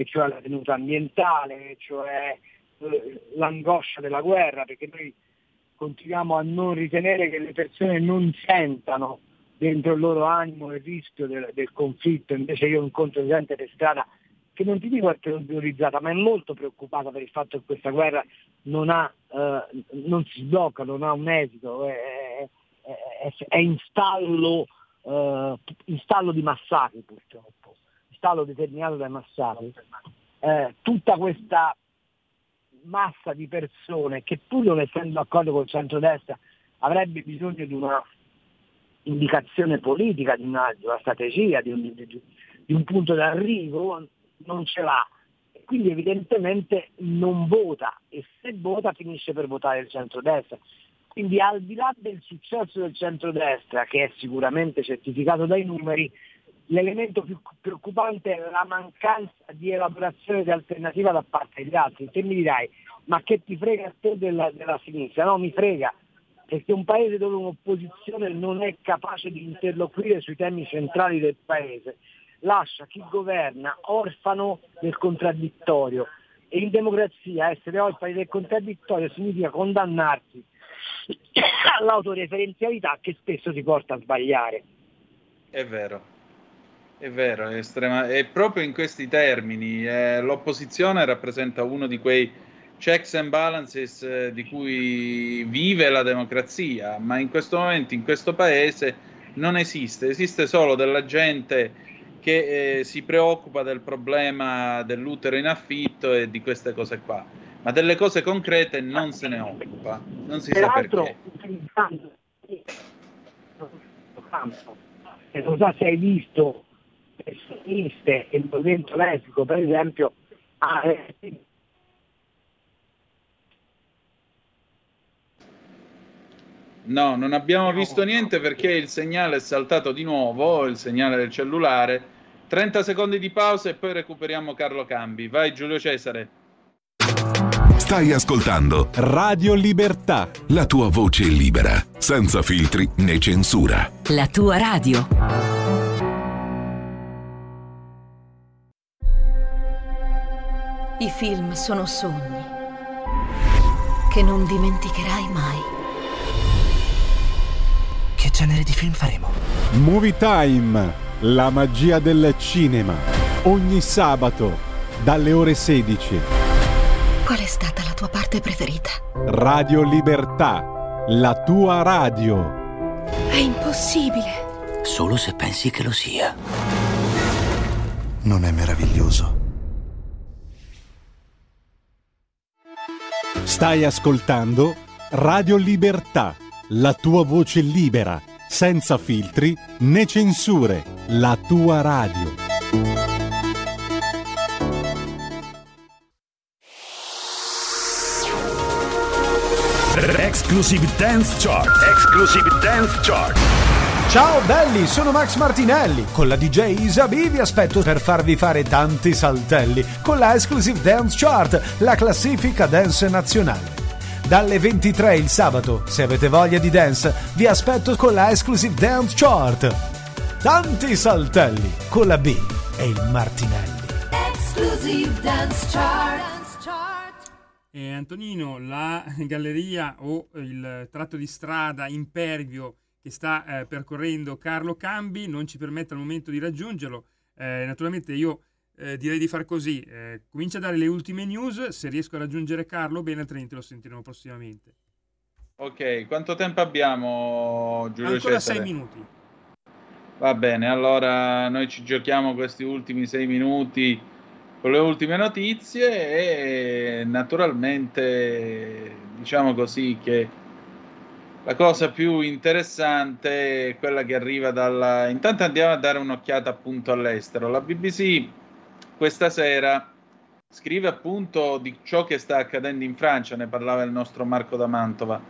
cioè la tenuta ambientale, cioè eh, l'angoscia della guerra, perché noi continuiamo a non ritenere che le persone non sentano dentro il loro animo il rischio del, del conflitto, invece io incontro gente per strada che non ti dico è terrorizzata, ma è molto preoccupata per il fatto che questa guerra non, ha, eh, non si sblocca, non ha un esito, è, è, è, in, stallo, eh, in stallo di massacri purtroppo, in stallo determinato dai massacri. Eh, tutta questa massa di persone che pur non essendo d'accordo col centrodestra avrebbe bisogno di una indicazione politica, di una, di una strategia, di un, di, di un punto d'arrivo, non ce l'ha. Quindi evidentemente non vota e se vota finisce per votare il centrodestra. Quindi al di là del successo del centrodestra, che è sicuramente certificato dai numeri, l'elemento più preoccupante è la mancanza di elaborazione di alternativa da parte degli altri. Te mi dirai, ma che ti frega a te della, della sinistra? No, mi frega, perché un paese dove un'opposizione non è capace di interloquire sui temi centrali del paese lascia chi governa orfano del contraddittorio e in democrazia essere orfani del contraddittorio significa condannarsi all'autoreferenzialità che spesso ti porta a sbagliare. È vero, è vero, è, estrema... è proprio in questi termini. Eh, l'opposizione rappresenta uno di quei checks and balances eh, di cui vive la democrazia, ma in questo momento, in questo paese, non esiste, esiste solo della gente che eh, si preoccupa del problema dell'utero in affitto e di queste cose qua, ma delle cose concrete non se ne occupa, non si Peraltro, sa perché. E non so se hai visto le sinistre e il movimento lesbico, per esempio, ha No, non abbiamo visto niente perché il segnale è saltato di nuovo, il segnale del cellulare. 30 secondi di pausa e poi recuperiamo Carlo Cambi. Vai Giulio Cesare. Stai ascoltando Radio Libertà. la tua voce libera, senza filtri né censura. La tua radio. I film sono sogni che non dimenticherai mai. Che genere di film faremo? Movie Time, la magia del cinema. Ogni sabato, dalle ore 16. Qual è stata la tua parte preferita? Radio Libertà, la tua radio. È impossibile. Solo se pensi che lo sia. Non è meraviglioso? Stai ascoltando Radio Libertà, la tua voce libera, senza filtri né censure, la tua radio. Exclusive Dance Chart. Exclusive Dance Chart. Ciao belli, sono Max Martinelli. Con la DJ Isabi vi aspetto per farvi fare tanti saltelli con la Exclusive Dance Chart, la classifica dance nazionale. Dalle 23 il sabato, se avete voglia di dance, vi aspetto con la Exclusive Dance Chart. Tanti saltelli con la B e il Martinelli. Exclusive Dance Chart. Eh, Antonino, la galleria o il tratto di strada impervio che sta eh, percorrendo Carlo Cambi non ci permette al momento di raggiungerlo. Eh, naturalmente io eh, direi di far così, eh, comincia a dare le ultime news, se riesco a raggiungere Carlo bene, altrimenti lo sentiremo prossimamente. Ok, quanto tempo abbiamo Giulio Ancora Cesare? sei minuti. Va bene, allora noi ci giochiamo questi ultimi sei minuti con le ultime notizie e naturalmente diciamo così che la cosa più interessante è quella che arriva dalla... Intanto andiamo a dare un'occhiata appunto all'estero. La BBC questa sera scrive appunto di ciò che sta accadendo in Francia, ne parlava il nostro Marco da Mantova.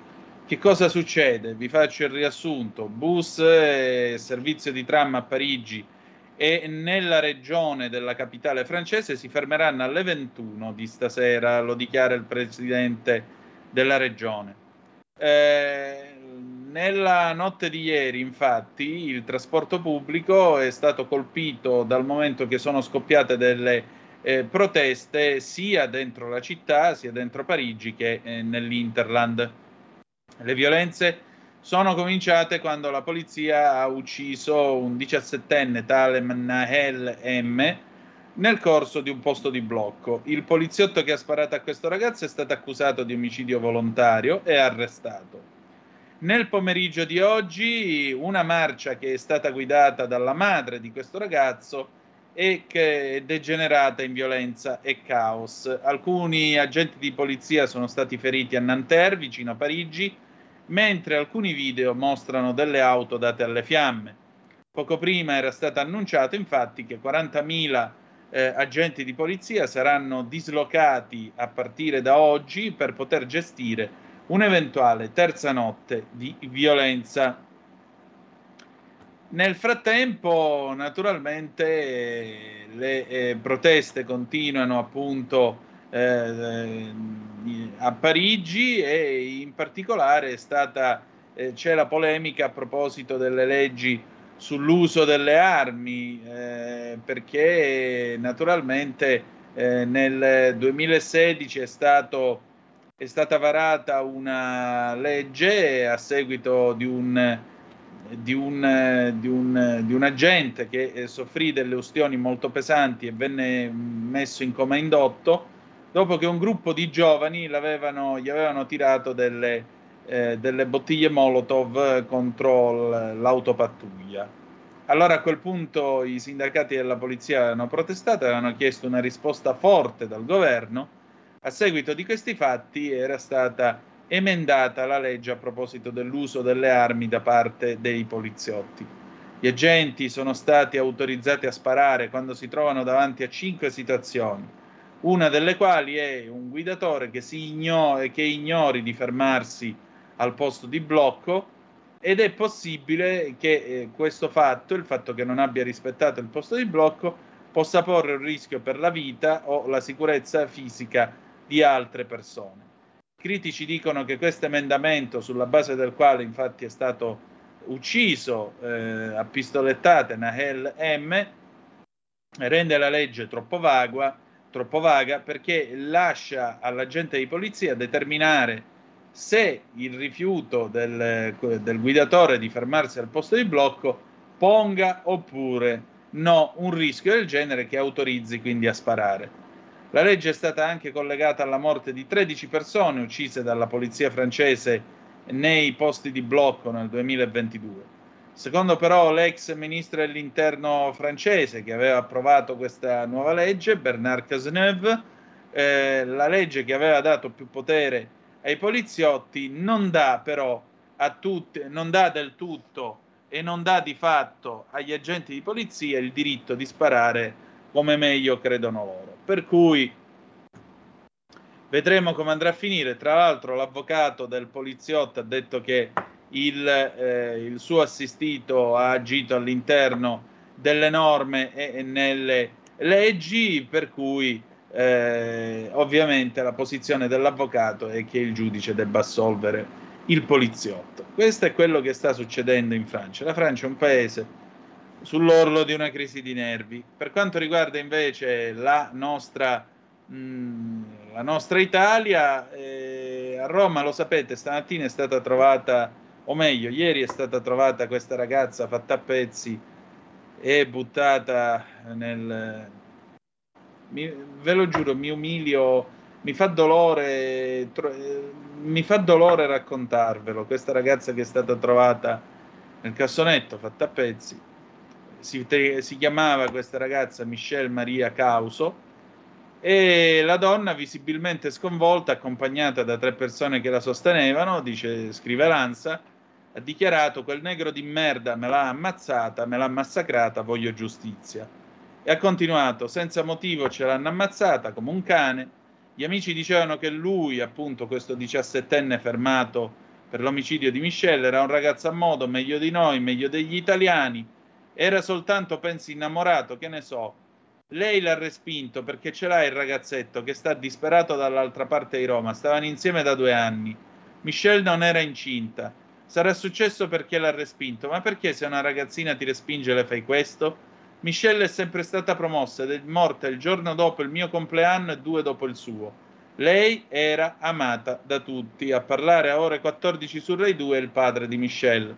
Che cosa succede? Vi faccio il riassunto. Bus e servizio di tram a Parigi e nella regione della capitale francese si fermeranno alle 21 di stasera, lo dichiara il presidente della regione. Eh, nella notte di ieri, infatti, il trasporto pubblico è stato colpito dal momento che sono scoppiate delle eh, proteste sia dentro la città, sia dentro Parigi che eh, nell'Interland. Le violenze sono cominciate quando la polizia ha ucciso un 17enne tale Nahel M nel corso di un posto di blocco. Il poliziotto che ha sparato a questo ragazzo è stato accusato di omicidio volontario e arrestato. Nel pomeriggio di oggi una marcia che è stata guidata dalla madre di questo ragazzo e che è degenerata in violenza e caos. Alcuni agenti di polizia sono stati feriti a Nanterre, vicino a Parigi, mentre alcuni video mostrano delle auto date alle fiamme. Poco prima era stato annunciato infatti che 40.000 eh, agenti di polizia saranno dislocati a partire da oggi per poter gestire un'eventuale terza notte di violenza. Nel frattempo, naturalmente, le eh, proteste continuano appunto eh, a Parigi e in particolare è stata, eh, c'è la polemica a proposito delle leggi sull'uso delle armi, eh, perché naturalmente eh, nel 2016 è, stato, è, stata varata una legge a seguito di un, di un, di un, di un agente che eh, soffrì delle ustioni molto pesanti e venne messo in coma indotto dopo che un gruppo di giovani gli avevano tirato delle, eh, delle bottiglie Molotov contro l'autopattuglia. Allora a quel punto i sindacati della polizia avevano protestato, avevano chiesto una risposta forte dal governo. A seguito di questi fatti era stata emendata la legge a proposito dell'uso delle armi da parte dei poliziotti. Gli agenti sono stati autorizzati a sparare quando si trovano davanti a cinque situazioni, una delle quali è un guidatore che, igno- che ignori di fermarsi al posto di blocco ed è possibile che eh, questo fatto, il fatto che non abbia rispettato il posto di blocco, possa porre un rischio per la vita o la sicurezza fisica di altre persone. Critici dicono che questo emendamento, sulla base del quale infatti è stato ucciso eh, a pistolettate Nahel M, rende la legge troppo vaga, troppo vaga perché lascia all'agente di polizia determinare se il rifiuto del, del, guidatore di fermarsi al posto di blocco ponga oppure no un rischio del genere che autorizzi quindi a sparare. La legge è stata anche collegata alla morte di 13 persone uccise dalla polizia francese nei posti di blocco nel 2022. Secondo però l'ex ministro dell'interno francese che aveva approvato questa nuova legge, Bernard Cazeneuve, eh, la legge che aveva dato più potere ai poliziotti non dà però a tutti, non dà del tutto e non dà di fatto agli agenti di polizia il diritto di sparare come meglio credono loro. Per cui vedremo come andrà a finire. Tra l'altro l'avvocato del poliziotto ha detto che il, eh, il suo assistito ha agito all'interno delle norme e, e nelle leggi, per cui eh, ovviamente la posizione dell'avvocato è che il giudice debba assolvere il poliziotto. Questo è quello che sta succedendo in Francia. La Francia è un paese sull'orlo di una crisi di nervi. Per quanto riguarda invece la nostra, mh, la nostra Italia, eh, a Roma, lo sapete, stamattina è stata trovata, o meglio, ieri è stata trovata questa ragazza fatta a pezzi e buttata nel, mi, ve lo giuro, mi umilio, mi fa dolore, tro, mi fa dolore raccontarvelo. Questa ragazza che è stata trovata nel cassonetto, fatta a pezzi, si, si chiamava questa ragazza Michelle Maria Causo e la donna visibilmente sconvolta, accompagnata da tre persone che la sostenevano, dice scrive Lanza, ha dichiarato quel negro di merda me l'ha ammazzata, me l'ha massacrata, voglio giustizia. E ha continuato, senza motivo ce l'hanno ammazzata come un cane. Gli amici dicevano che lui, appunto questo diciassettenne fermato per l'omicidio di Michelle, era un ragazzo a modo, meglio di noi, meglio degli italiani. Era soltanto, pensi, innamorato, che ne so. Lei l'ha respinto perché ce l'ha il ragazzetto che sta disperato dall'altra parte di Roma. Stavano insieme da due anni. Michelle non era incinta. Sarà successo perché l'ha respinto, ma perché se una ragazzina ti respinge le fai questo? Michelle è sempre stata promossa ed è morta il giorno dopo il mio compleanno e due dopo il suo. Lei era amata da tutti. A parlare a ore 14 su Rai 2 è il padre di Michelle.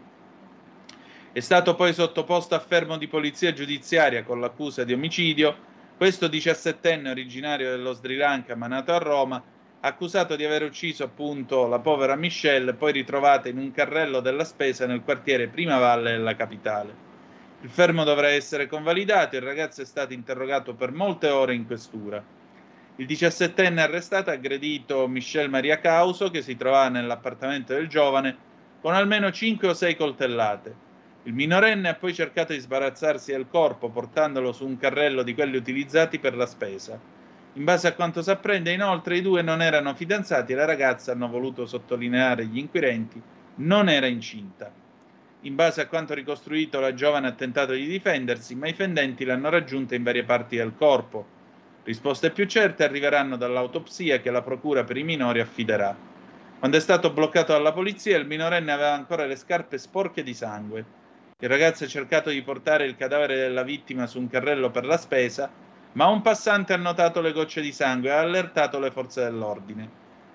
È stato poi sottoposto a fermo di polizia giudiziaria con l'accusa di omicidio. Questo 17enne originario dello Sri Lanka ma nato a Roma, accusato di aver ucciso appunto la povera Michelle, poi ritrovata in un carrello della spesa nel quartiere Prima Valle della capitale. Il fermo dovrà essere convalidato, il ragazzo è stato interrogato per molte ore in questura. Il 17enne arrestato ha aggredito Michelle Maria Causo, che si trovava nell'appartamento del giovane, con almeno 5 o 6 coltellate. Il minorenne ha poi cercato di sbarazzarsi del corpo portandolo su un carrello di quelli utilizzati per la spesa. In base a quanto si apprende, inoltre, i due non erano fidanzati e la ragazza, hanno voluto sottolineare gli inquirenti, non era incinta. In base a quanto ricostruito, la giovane ha tentato di difendersi, ma i fendenti l'hanno raggiunta in varie parti del corpo. Risposte più certe arriveranno dall'autopsia che la procura per i minori affiderà. Quando è stato bloccato dalla polizia, il minorenne aveva ancora le scarpe sporche di sangue. Il ragazzo ha cercato di portare il cadavere della vittima su un carrello per la spesa, ma un passante ha notato le gocce di sangue e ha allertato le forze dell'ordine.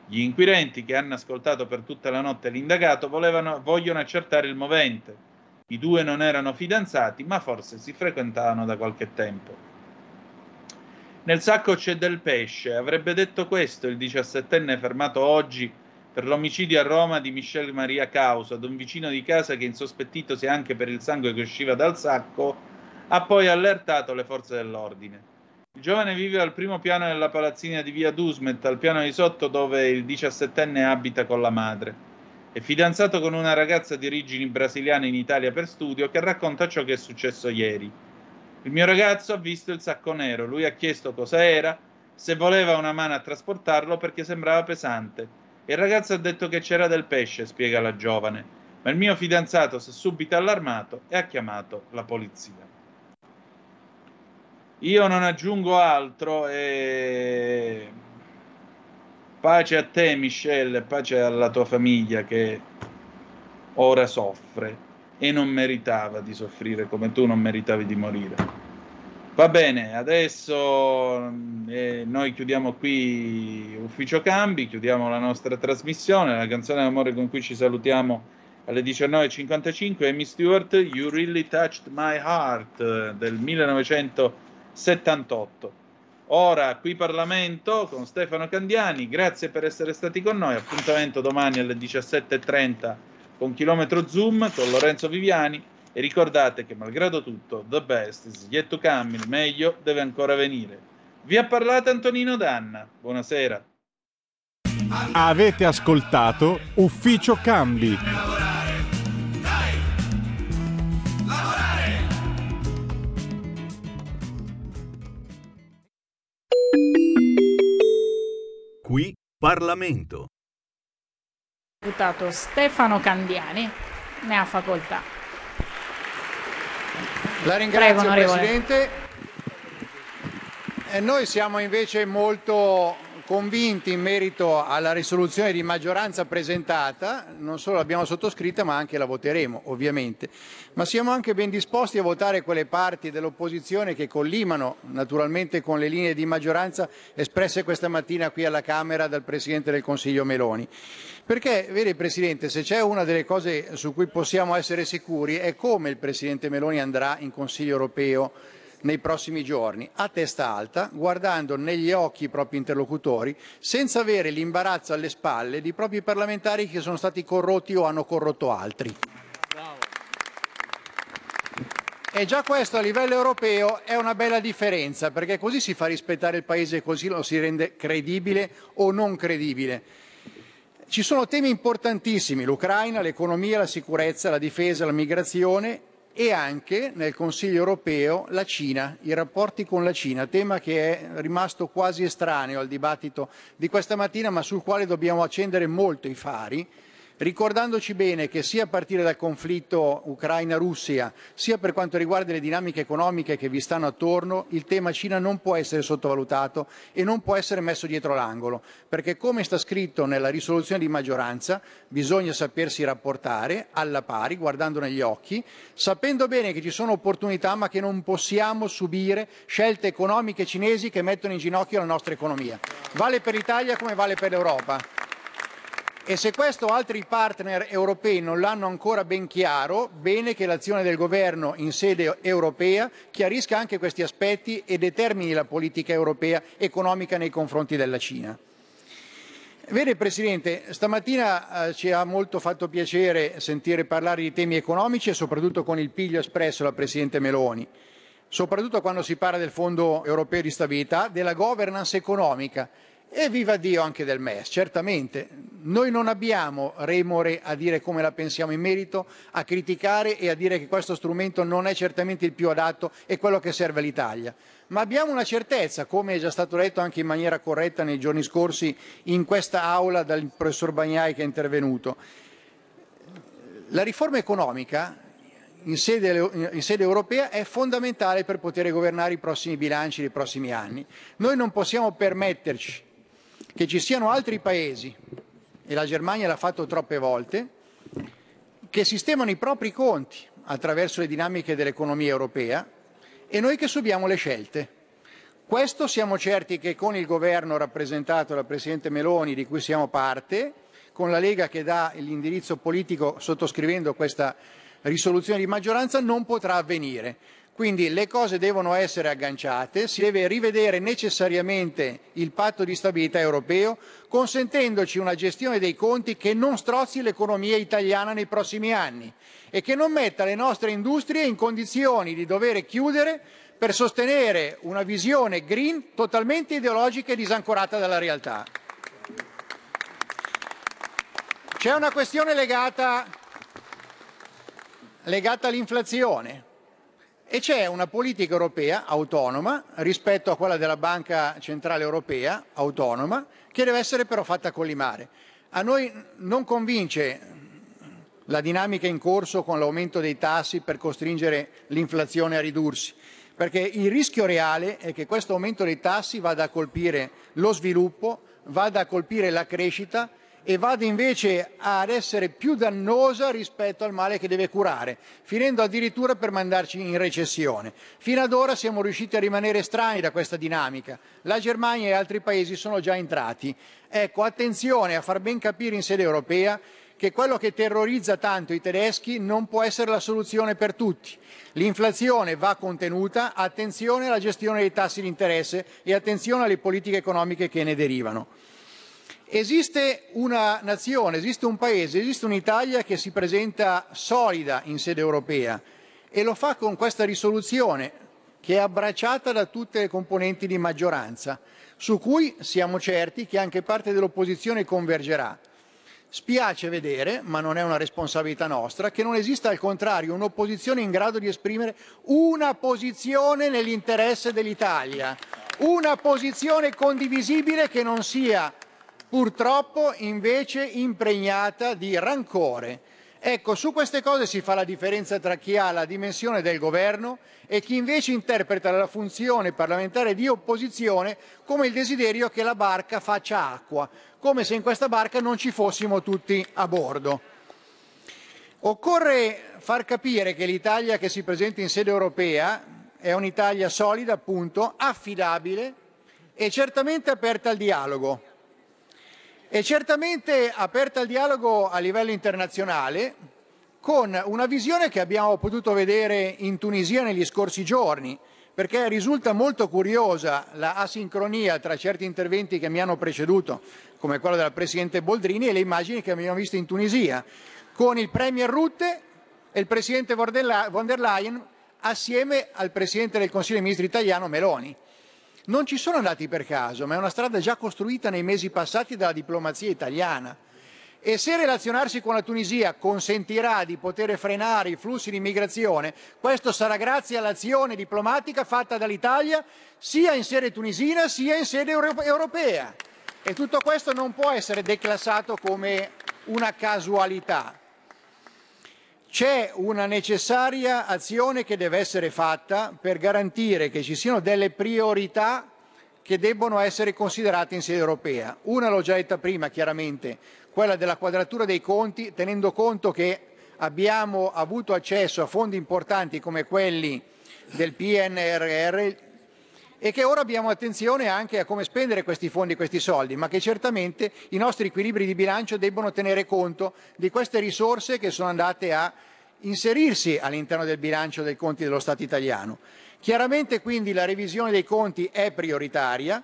Gli inquirenti, che hanno ascoltato per tutta la notte l'indagato, volevano, vogliono accertare il movente. I due non erano fidanzati, ma forse si frequentavano da qualche tempo. Nel sacco c'è del pesce, avrebbe detto questo il diciassettenne fermato oggi per l'omicidio a Roma di Michelle Maria Causa, ad un vicino di casa che insospettitosi anche per il sangue che usciva dal sacco, ha poi allertato le forze dell'ordine. Il giovane vive al primo piano della palazzina di via Dusmet, al piano di sotto dove il diciassettenne abita con la madre. È fidanzato con una ragazza di origini brasiliane in Italia per studio che racconta ciò che è successo ieri. Il mio ragazzo ha visto il sacco nero, lui ha chiesto cosa era, se voleva una mano a trasportarlo perché sembrava pesante. Il ragazzo ha detto che c'era del pesce, spiega la giovane, ma il mio fidanzato si è subito allarmato e ha chiamato la polizia. Io non aggiungo altro e pace a te Michelle, pace alla tua famiglia che ora soffre e non meritava di soffrire come tu non meritavi di morire. Va bene, adesso eh, noi chiudiamo qui Ufficio Cambi, chiudiamo la nostra trasmissione, la canzone d'amore con cui ci salutiamo alle 19.55 Amy Stewart, You Really Touched My Heart del 1978. Ora qui Parlamento con Stefano Candiani, grazie per essere stati con noi, appuntamento domani alle 17.30 con Chilometro Zoom con Lorenzo Viviani e ricordate che malgrado tutto, the best is yet to come, il meglio deve ancora venire. Vi ha parlato Antonino Danna, buonasera. Avete ascoltato Ufficio Cambi. Qui Parlamento. Deputato Stefano Candiani ne ha facoltà. La ringrazio Prego. Presidente. E noi siamo invece molto convinti in merito alla risoluzione di maggioranza presentata, non solo l'abbiamo sottoscritta ma anche la voteremo ovviamente, ma siamo anche ben disposti a votare quelle parti dell'opposizione che collimano naturalmente con le linee di maggioranza espresse questa mattina qui alla Camera dal Presidente del Consiglio Meloni. Perché, vede Presidente, se c'è una delle cose su cui possiamo essere sicuri è come il Presidente Meloni andrà in Consiglio europeo nei prossimi giorni, a testa alta, guardando negli occhi i propri interlocutori, senza avere l'imbarazzo alle spalle di propri parlamentari che sono stati corrotti o hanno corrotto altri. E già questo a livello europeo è una bella differenza, perché così si fa rispettare il Paese, così lo si rende credibile o non credibile. Ci sono temi importantissimi, l'Ucraina, l'economia, la sicurezza, la difesa, la migrazione e anche nel Consiglio europeo la Cina, i rapporti con la Cina, tema che è rimasto quasi estraneo al dibattito di questa mattina, ma sul quale dobbiamo accendere molto i fari ricordandoci bene che sia a partire dal conflitto Ucraina-Russia, sia per quanto riguarda le dinamiche economiche che vi stanno attorno, il tema Cina non può essere sottovalutato e non può essere messo dietro l'angolo, perché come sta scritto nella risoluzione di maggioranza, bisogna sapersi rapportare alla pari, guardando negli occhi, sapendo bene che ci sono opportunità ma che non possiamo subire scelte economiche cinesi che mettono in ginocchio la nostra economia. Vale per l'Italia come vale per l'Europa. E se questo altri partner europei non l'hanno ancora ben chiaro, bene che l'azione del governo in sede europea chiarisca anche questi aspetti e determini la politica europea economica nei confronti della Cina. Vede Presidente, stamattina eh, ci ha molto fatto piacere sentire parlare di temi economici e soprattutto con il piglio espresso dal Presidente Meloni, soprattutto quando si parla del Fondo europeo di stabilità, della governance economica e viva Dio anche del MES, certamente. Noi non abbiamo remore a dire come la pensiamo in merito, a criticare e a dire che questo strumento non è certamente il più adatto e quello che serve all'Italia. Ma abbiamo una certezza, come è già stato detto anche in maniera corretta nei giorni scorsi in questa aula dal professor Bagnai che è intervenuto. La riforma economica in sede, in sede, europea è fondamentale per poter governare i prossimi bilanci dei prossimi anni. Noi non possiamo permetterci che ci siano altri paesi, e la Germania l'ha fatto troppe volte, che sistemano i propri conti attraverso le dinamiche dell'economia europea e noi che subiamo le scelte. Questo siamo certi che con il governo rappresentato dal Presidente Meloni, di cui siamo parte, con la Lega che dà l'indirizzo politico sottoscrivendo questa risoluzione di maggioranza, non potrà avvenire. Quindi le cose devono essere agganciate, si deve rivedere necessariamente il patto di stabilità europeo, consentendoci una gestione dei conti che non strozzi l'economia italiana nei prossimi anni e che non metta le nostre industrie in condizioni di dover chiudere per sostenere una visione green totalmente ideologica e disancorata dalla realtà. C'è una questione legata, legata all'inflazione e c'è una politica europea autonoma rispetto a quella della Banca Centrale Europea autonoma che deve essere però fatta collimare. A noi non convince la dinamica in corso con l'aumento dei tassi per costringere l'inflazione a ridursi, perché il rischio reale è che questo aumento dei tassi vada a colpire lo sviluppo, vada a colpire la crescita e vada invece ad essere più dannosa rispetto al male che deve curare, finendo addirittura per mandarci in recessione. Fino ad ora siamo riusciti a rimanere estranei da questa dinamica. La Germania e altri paesi sono già entrati. Ecco, attenzione a far ben capire in sede europea che quello che terrorizza tanto i tedeschi non può essere la soluzione per tutti. L'inflazione va contenuta, attenzione alla gestione dei tassi di interesse e attenzione alle politiche economiche che ne derivano. Esiste una nazione, esiste un paese, esiste un'Italia che si presenta solida in sede europea e lo fa con questa risoluzione che è abbracciata da tutte le componenti di maggioranza, su cui siamo certi che anche parte dell'opposizione convergerà. Spiace vedere, ma non è una responsabilità nostra, che non esista al contrario un'opposizione in grado di esprimere una posizione nell'interesse dell'Italia, una posizione condivisibile che non sia purtroppo invece impregnata di rancore. Ecco, su queste cose si fa la differenza tra chi ha la dimensione del governo e chi invece interpreta la funzione parlamentare di opposizione come il desiderio che la barca faccia acqua, come se in questa barca non ci fossimo tutti a bordo. Occorre far capire che l'Italia che si presenta in sede europea è un'Italia solida, appunto, affidabile e certamente aperta al dialogo e certamente aperta al dialogo a livello internazionale con una visione che abbiamo potuto vedere in Tunisia negli scorsi giorni, perché risulta molto curiosa la asincronia tra certi interventi che mi hanno preceduto, come quello della Presidente Boldrini, e le immagini che abbiamo visto in Tunisia, con il Premier Rutte e il Presidente von der Leyen assieme al Presidente del Consiglio dei Ministri italiano Meloni non ci sono andati per caso, ma è una strada già costruita nei mesi passati dalla diplomazia italiana. E se relazionarsi con la Tunisia consentirà di poter frenare i flussi di immigrazione, questo sarà grazie all'azione diplomatica fatta dall'Italia sia in sede tunisina sia in sede europea. E tutto questo non può essere declassato come una casualità. C'è una necessaria azione che deve essere fatta per garantire che ci siano delle priorità che debbono essere considerate in sede europea. Una l'ho già detta prima, chiaramente, quella della quadratura dei conti, tenendo conto che abbiamo avuto accesso a fondi importanti come quelli del PNRR e che ora abbiamo attenzione anche a come spendere questi fondi, questi soldi, ma che certamente i nostri equilibri di bilancio debbono tenere conto di queste risorse che sono andate a inserirsi all'interno del bilancio dei conti dello Stato italiano. Chiaramente quindi la revisione dei conti è prioritaria,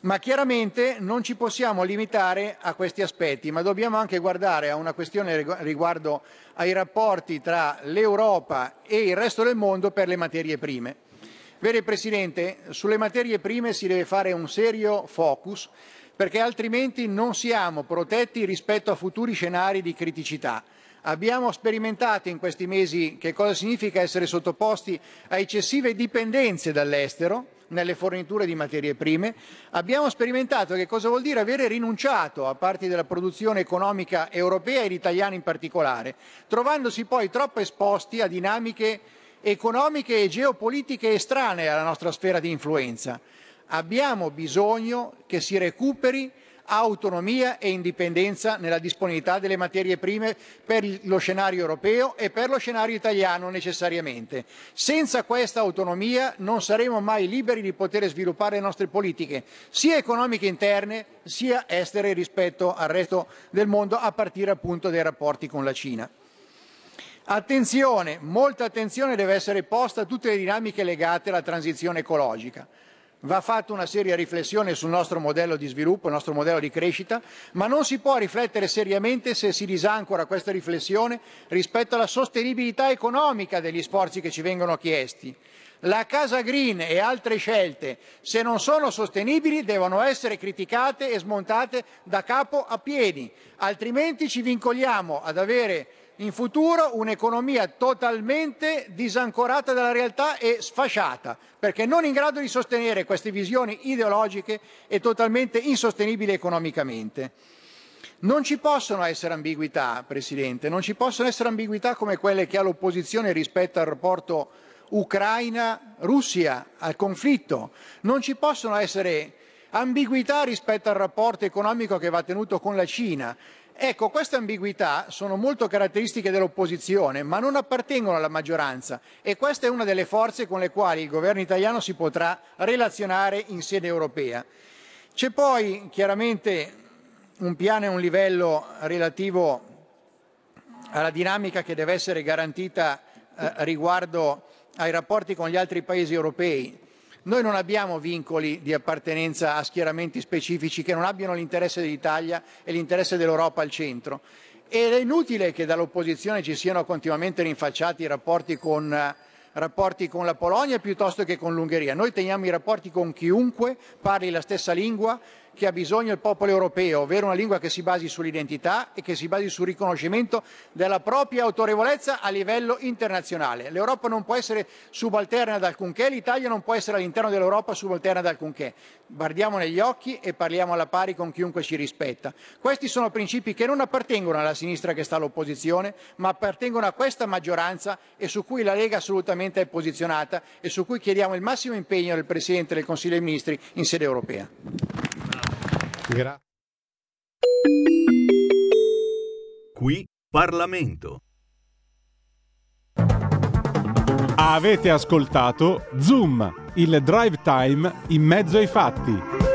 ma chiaramente non ci possiamo limitare a questi aspetti, ma dobbiamo anche guardare a una questione riguardo ai rapporti tra l'Europa e il resto del mondo per le materie prime. Vede Presidente, sulle materie prime si deve fare un serio focus perché altrimenti non siamo protetti rispetto a futuri scenari di criticità. Abbiamo sperimentato in questi mesi che cosa significa essere sottoposti a eccessive dipendenze dall'estero nelle forniture di materie prime. Abbiamo sperimentato che cosa vuol dire avere rinunciato a parti della produzione economica europea ed italiana in particolare, trovandosi poi troppo esposti a dinamiche economiche e geopolitiche estranee alla nostra sfera di influenza. Abbiamo bisogno che si recuperi autonomia e indipendenza nella disponibilità delle materie prime per lo scenario europeo e per lo scenario italiano necessariamente. Senza questa autonomia non saremo mai liberi di poter sviluppare le nostre politiche, sia economiche interne sia estere rispetto al resto del mondo, a partire appunto dai rapporti con la Cina. Attenzione, molta attenzione deve essere posta a tutte le dinamiche legate alla transizione ecologica. Va fatta una seria riflessione sul nostro modello di sviluppo, il nostro modello di crescita, ma non si può riflettere seriamente se si disancora questa riflessione rispetto alla sostenibilità economica degli sforzi che ci vengono chiesti. La Casa Green e altre scelte, se non sono sostenibili, devono essere criticate e smontate da capo a piedi, altrimenti ci vincoliamo ad avere in futuro un'economia totalmente disancorata dalla realtà e sfasciata, perché non in grado di sostenere queste visioni ideologiche e totalmente insostenibili economicamente. Non ci possono essere ambiguità, Presidente, non ci possono essere ambiguità come quelle che ha l'opposizione rispetto al rapporto Ucraina-Russia, al conflitto. Non ci possono essere ambiguità rispetto al rapporto economico che va tenuto con la Cina. Ecco, queste ambiguità sono molto caratteristiche dell'opposizione, ma non appartengono alla maggioranza e questa è una delle forze con le quali il governo italiano si potrà relazionare in sede europea. C'è poi chiaramente un piano e un livello relativo alla dinamica che deve essere garantita eh, riguardo ai rapporti con gli altri paesi europei. Noi non abbiamo vincoli di appartenenza a schieramenti specifici che non abbiano l'interesse dell'Italia e l'interesse dell'Europa al centro. Ed è inutile che dall'opposizione ci siano continuamente rinfacciati i rapporti con, rapporti con la Polonia piuttosto che con l'Ungheria. Noi teniamo i rapporti con chiunque parli la stessa lingua, che ha bisogno il popolo europeo, ovvero una lingua che si basi sull'identità e che si basi sul riconoscimento della propria autorevolezza a livello internazionale. L'Europa non può essere subalterna ad alcunché, l'Italia non può essere all'interno dell'Europa subalterna ad alcunché. Guardiamo negli occhi e parliamo alla pari con chiunque ci rispetta. Questi sono principi che non appartengono alla sinistra che sta all'opposizione, ma appartengono a questa maggioranza e su cui la Lega assolutamente è posizionata e su cui chiediamo il massimo impegno del Presidente del Consiglio dei Ministri in sede europea. Gra- Qui Parlamento. Avete ascoltato Zoom, il drive time in mezzo ai fatti.